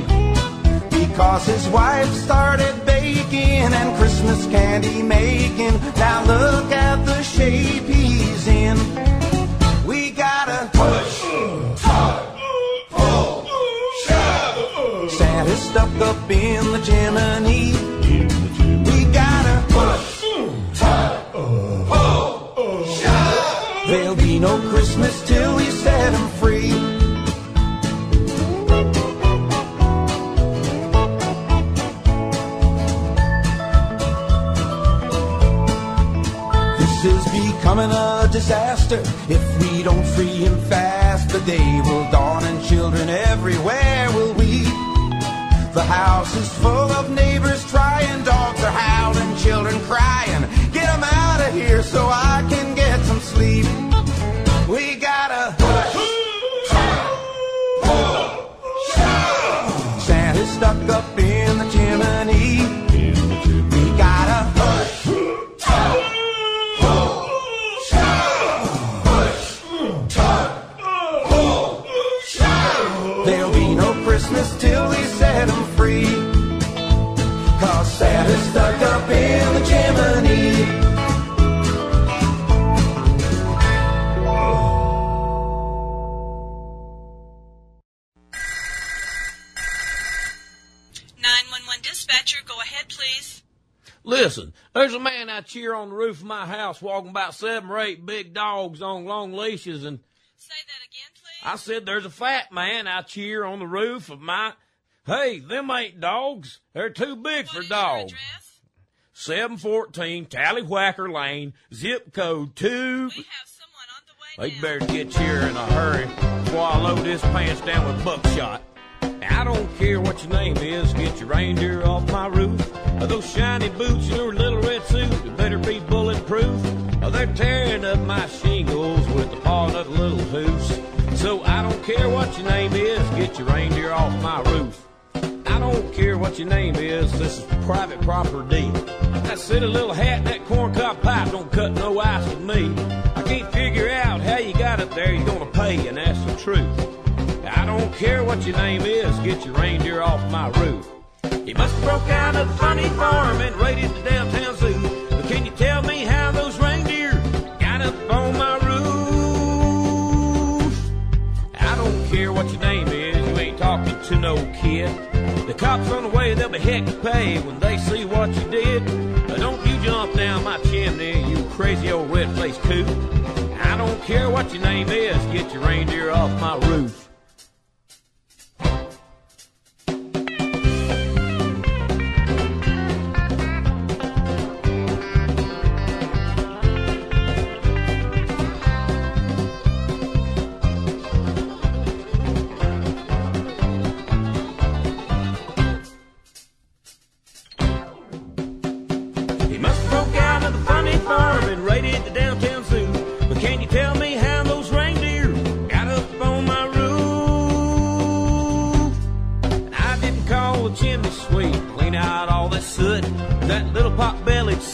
Because his wife started baking and Christmas candy making. Now look at the shape he's in. We gotta push, tug, pull, shove. Santa's stuck up in the chimney. We gotta push, tug, pull, shove. There'll be no Christmas till becoming a disaster if we don't free him fast. The day will dawn and children everywhere will weep. The house is full of neighbors trying, dogs are howling, children crying. Get Get 'em out of here so I can get some sleep. Here on the roof of my house walking about seven or eight big dogs on long leashes and Say that again, please. I said there's a fat man out here on the roof of my Hey, them ain't dogs. They're too big for dogs. Seven fourteen Tallywhacker Lane, zip code two. We have someone on the way. They better get here in a hurry before I load this pants down with buckshot. I don't care what your name is, get your reindeer off my roof. Those shiny boots in your little red suit, better be bulletproof. They're tearing up my shingles with the paw nut little hoofs. So I don't care what your name is, get your reindeer off my roof. I don't care what your name is, this is private property. That silly little hat and that corncob pipe don't cut no ice with me. I can't figure out how you got it there, you're gonna pay, and that's the truth. I don't care what your name is, get your reindeer off my roof. He must have broke out of the funny farm and raided the downtown zoo. But can you tell me how those reindeer got up on my roof? I don't care what your name is, you ain't talking to no kid. The cops on the way, they'll be heck to pay when they see what you did. But don't you jump down my chimney, you crazy old red-faced coot. I don't care what your name is, get your reindeer off my roof.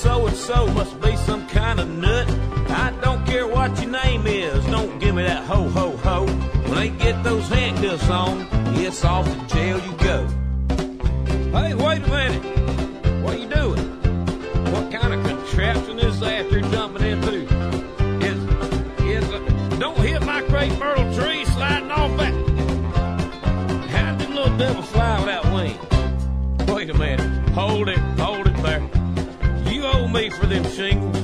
So and so must be some kind of nut. I don't care what your name is, don't give me that ho ho ho. When they get those handcuffs on, it's off to jail you go. Hey, wait a minute. What are you doing? What kind of contraption is that you're jumping into? Is is uh, don't hit my crepe myrtle tree sliding off that. How did little devil fly without wings? Wait a minute. Hold it. You for them shingles.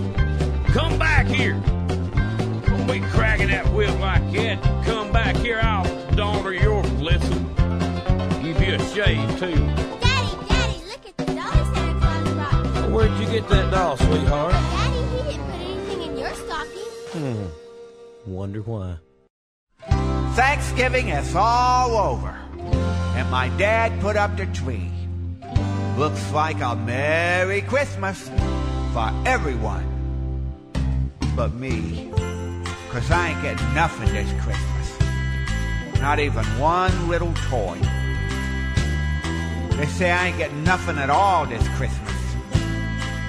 Come back here. Don't be cracking that whip like that. Come back here, I'll daughter your blitzing. Give you a shave too. Daddy, Daddy, look at the doll Santa Claus brought me. Where'd you get that doll, sweetheart? Daddy, he didn't put anything in your stocking. Hmm. Wonder why. Thanksgiving is all over, and my dad put up the tree. Looks like a Merry Christmas for everyone but me, 'cause I ain't getting nothing this Christmas. Not even one little toy. They say I ain't getting nothing at all this Christmas,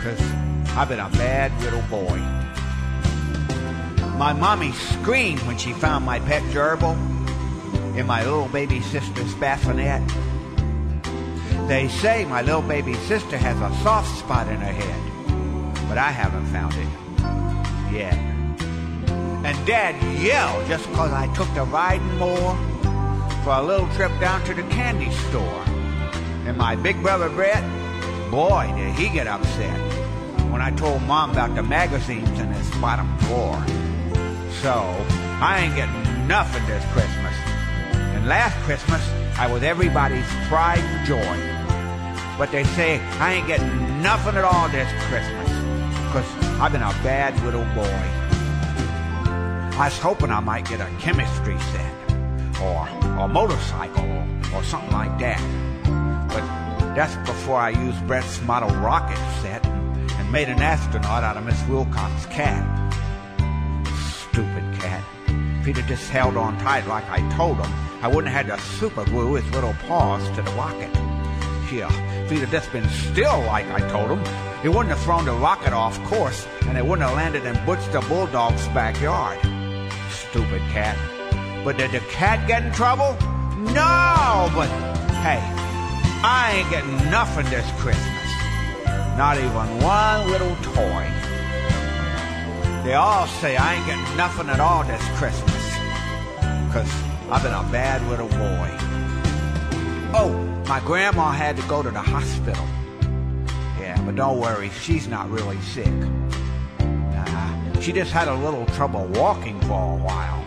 'cause I've been a bad little boy. My mommy screamed when she found my pet gerbil in my little baby sister's bassinet. They say my little baby sister has a soft spot in her head, but I haven't found it yet. And Dad yelled just 'cause I took the riding more for a little trip down to the candy store. And my big brother Brett, boy, did he get upset when I told Mom about the magazines in his bottom drawer. So, I ain't getting nothing this Christmas. And last Christmas, I was everybody's pride and joy. But they say I ain't getting nothing at all this Christmas. I've been a bad little boy. I was hoping I might get a chemistry set. Or a motorcycle. Or something like that. But that's before I used Brett's model rocket set and, and made an astronaut out of Miss Wilcox's cat. Stupid cat. If he'd have just held on tight like I told him, I wouldn't have had to super glue his little paws to the rocket. Yeah, if he'd have just been still like I told him, he wouldn't have thrown the rocket off course and it wouldn't have landed in Butch the Bulldog's backyard. Stupid cat. But did the cat get in trouble? No, but hey, I ain't getting nothing this Christmas. Not even one little toy. They all say I ain't getting nothing at all this Christmas. Cause I've been a bad little boy. Oh, my grandma had to go to the hospital. But don't worry, she's not really sick. Nah, she just had a little trouble walking for a while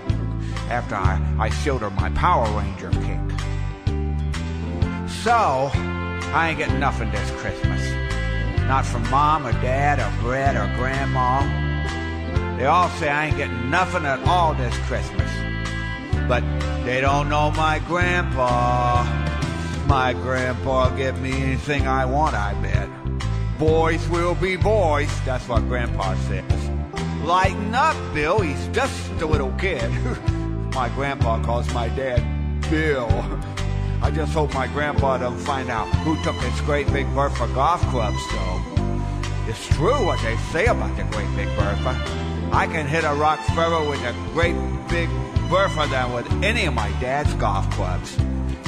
after I, I showed her my Power Ranger kick. So, I ain't getting nothing this Christmas. Not from mom or dad or Brad or grandma. They all say I ain't getting nothing at all this Christmas. But they don't know my grandpa. My grandpa get me anything I want, I bet. Boys will be boys, that's what grandpa says. Lighten up, Bill, he's just a little kid. my grandpa calls my dad Bill. I just hope my grandpa doesn't find out who took his great big Bertha golf clubs, though. It's true what they say about the great big Bertha. I can hit a rock further with a great big Bertha than with any of my dad's golf clubs,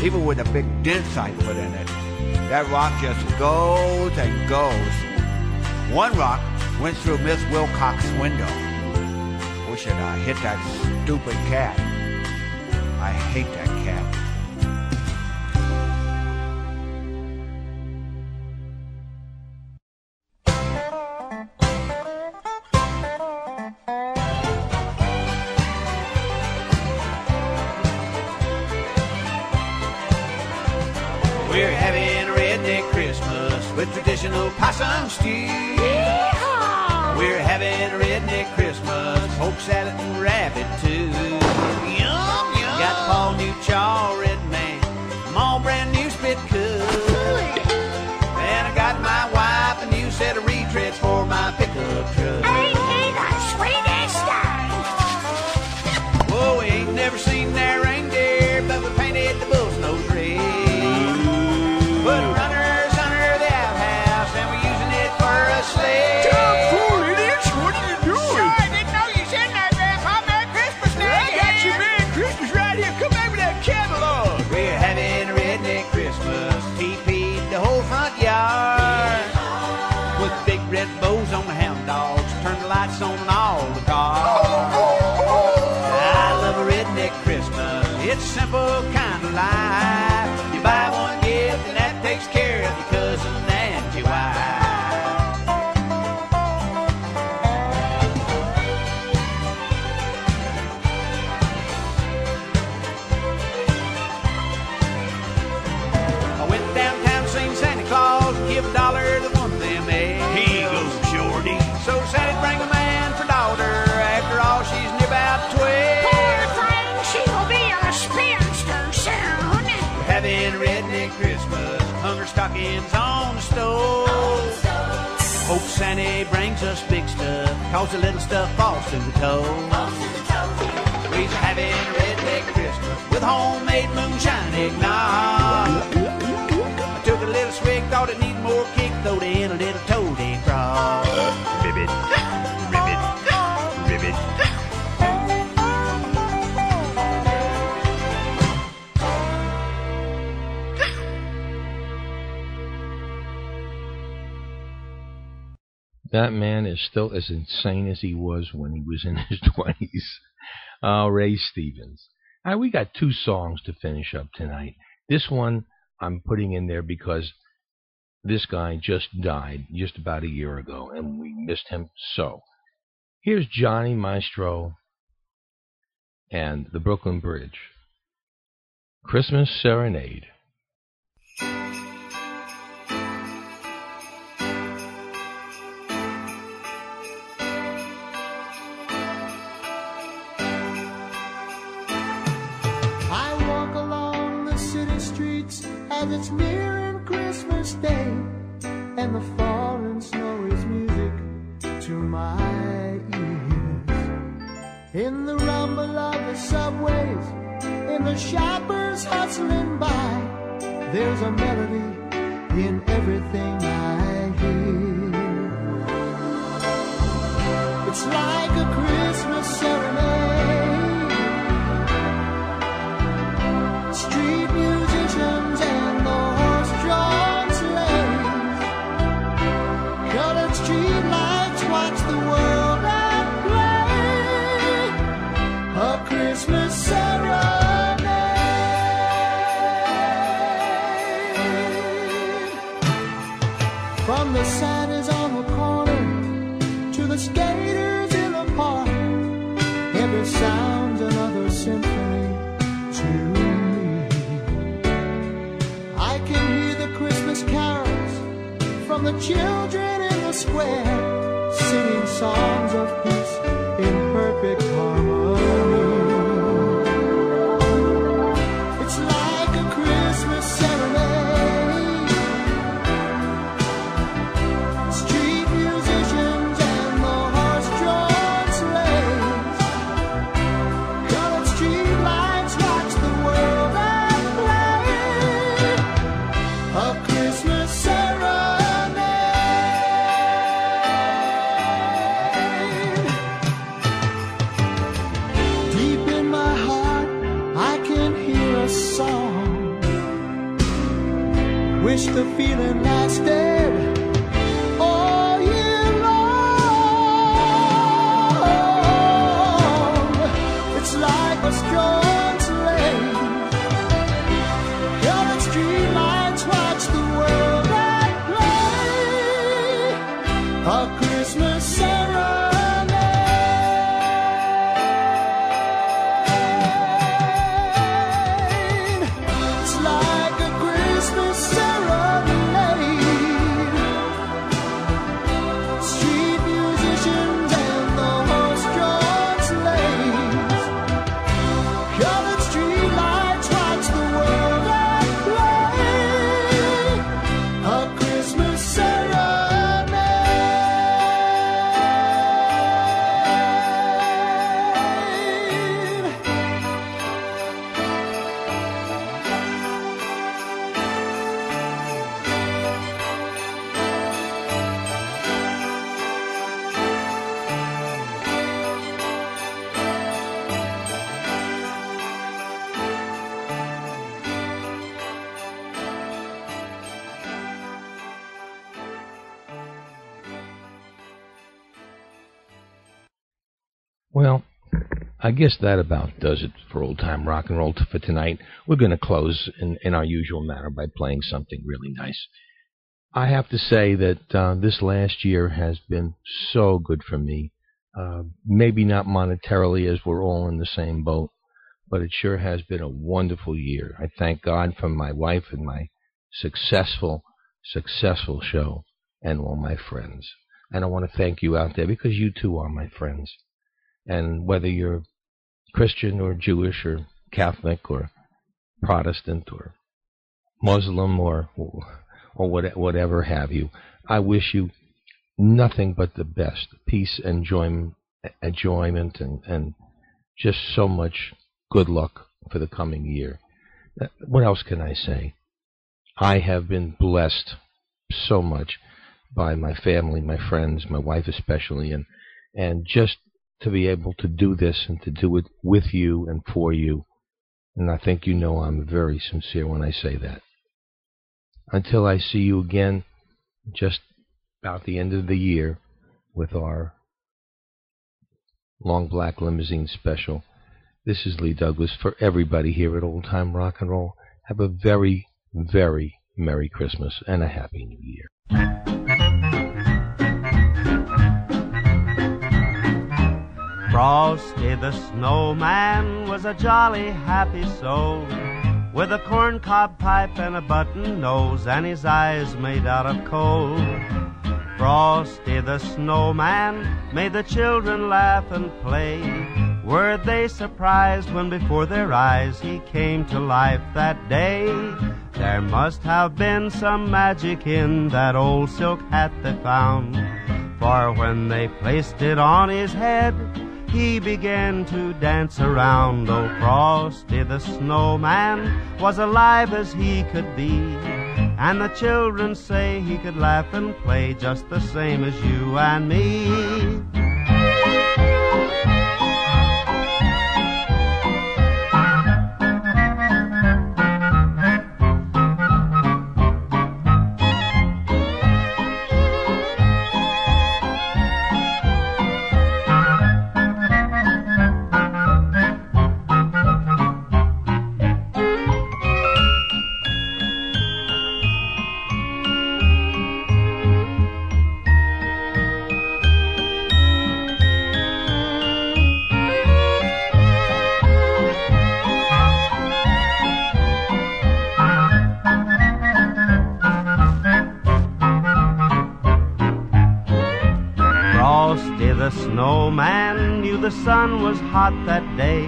even with a big dent I put in it. That rock just goes and goes. One rock went through Miss Wilcox's window. Wish I'd uh, hit that stupid cat. I hate that with traditional possum stew. We're having a redneck Christmas, poke salad and rabbit too. Yum, yum. Got Paul new stockings on the stove. Hope Santa brings us big stuff. Cause the little stuff falls to the toe. We're having a redneck Christmas with homemade moonshine eggnog. I took a little swig, thought it needed more kick, throwed in a little toady frog. Ribbit, ribbit, ribbit. That man is still as insane as he was when he was in his 20s. Oh, uh, Ray Stevens. All right, we got two songs to finish up tonight. This one I'm putting in there because this guy just died just about a year ago, and we missed him so. Here's Johnny Maestro and the Brooklyn Bridge. Christmas Serenade. As it's nearing Christmas Day, and the falling snow is music to my ears. In the rumble of the subways, in the shoppers hustling by, there's a melody in everything I hear. It's like a Christmas serenade. The children in the square, singing songs of peace the feeling guess that about does it for old time rock and roll t- for tonight. We're going to close in, in our usual manner by playing something really nice. I have to say that uh, this last year has been so good for me. Uh, maybe not monetarily, as we're all in the same boat, but it sure has been a wonderful year. I thank God for my wife and my successful, successful show and all my friends. And I want to thank you out there because you too are my friends. And whether you're Christian or Jewish or Catholic or Protestant or Muslim or or what, whatever have you, I wish you nothing but the best, peace, enjoyment, enjoyment, and and just so much good luck for the coming year. Uh, What else can I say? I have been blessed so much by my family, my friends, my wife especially, and and just to be able to do this and to do it with you and for you. And I think you know I'm very sincere when I say that. Until I see you again, just about the end of the year, with our Long Black Limousine special. This is Lee Douglas for everybody here at Old Time Rock and Roll. Have a very, very Merry Christmas and a Happy New Year. Frosty the snowman was a jolly happy soul with a corncob pipe and a button nose and his eyes made out of coal. Frosty the snowman made the children laugh and play. Were they surprised when before their eyes he came to life that day? There must have been some magic in that old silk hat they found. For when they placed it on his head, he began to dance around. Oh, Frosty the snowman was alive as he could be. And the children say he could laugh and play just the same as you and me. Sun was hot that day.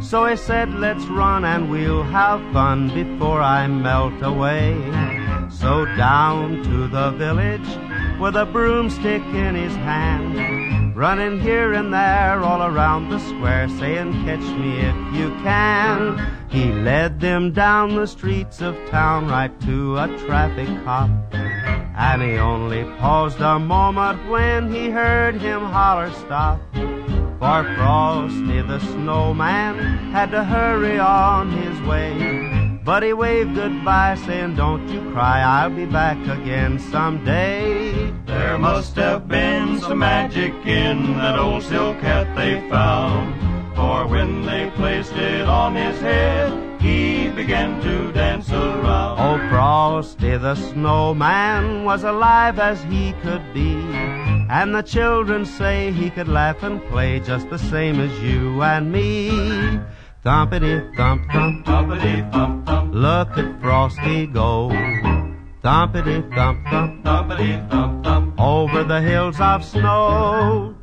So he said, Let's run and we'll have fun before I melt away. So down to the village with a broomstick in his hand, running here and there all around the square, saying, Catch me if you can. He led them down the streets of town right to a traffic cop. And he only paused a moment when he heard him holler stop. For Frosty the snowman had to hurry on his way. But he waved goodbye saying, don't you cry, I'll be back again someday. There must have been some magic in that old silk hat they found. For when they placed it on his head, he began to dance around. Oh, Frosty the snowman was alive as he could be. And the children say he could laugh and play just the same as you and me. Thumpity thump thump, Thumpity thump thump, look at Frosty go. Thumpity thump thump, thumpity thump thump, over the hills of snow.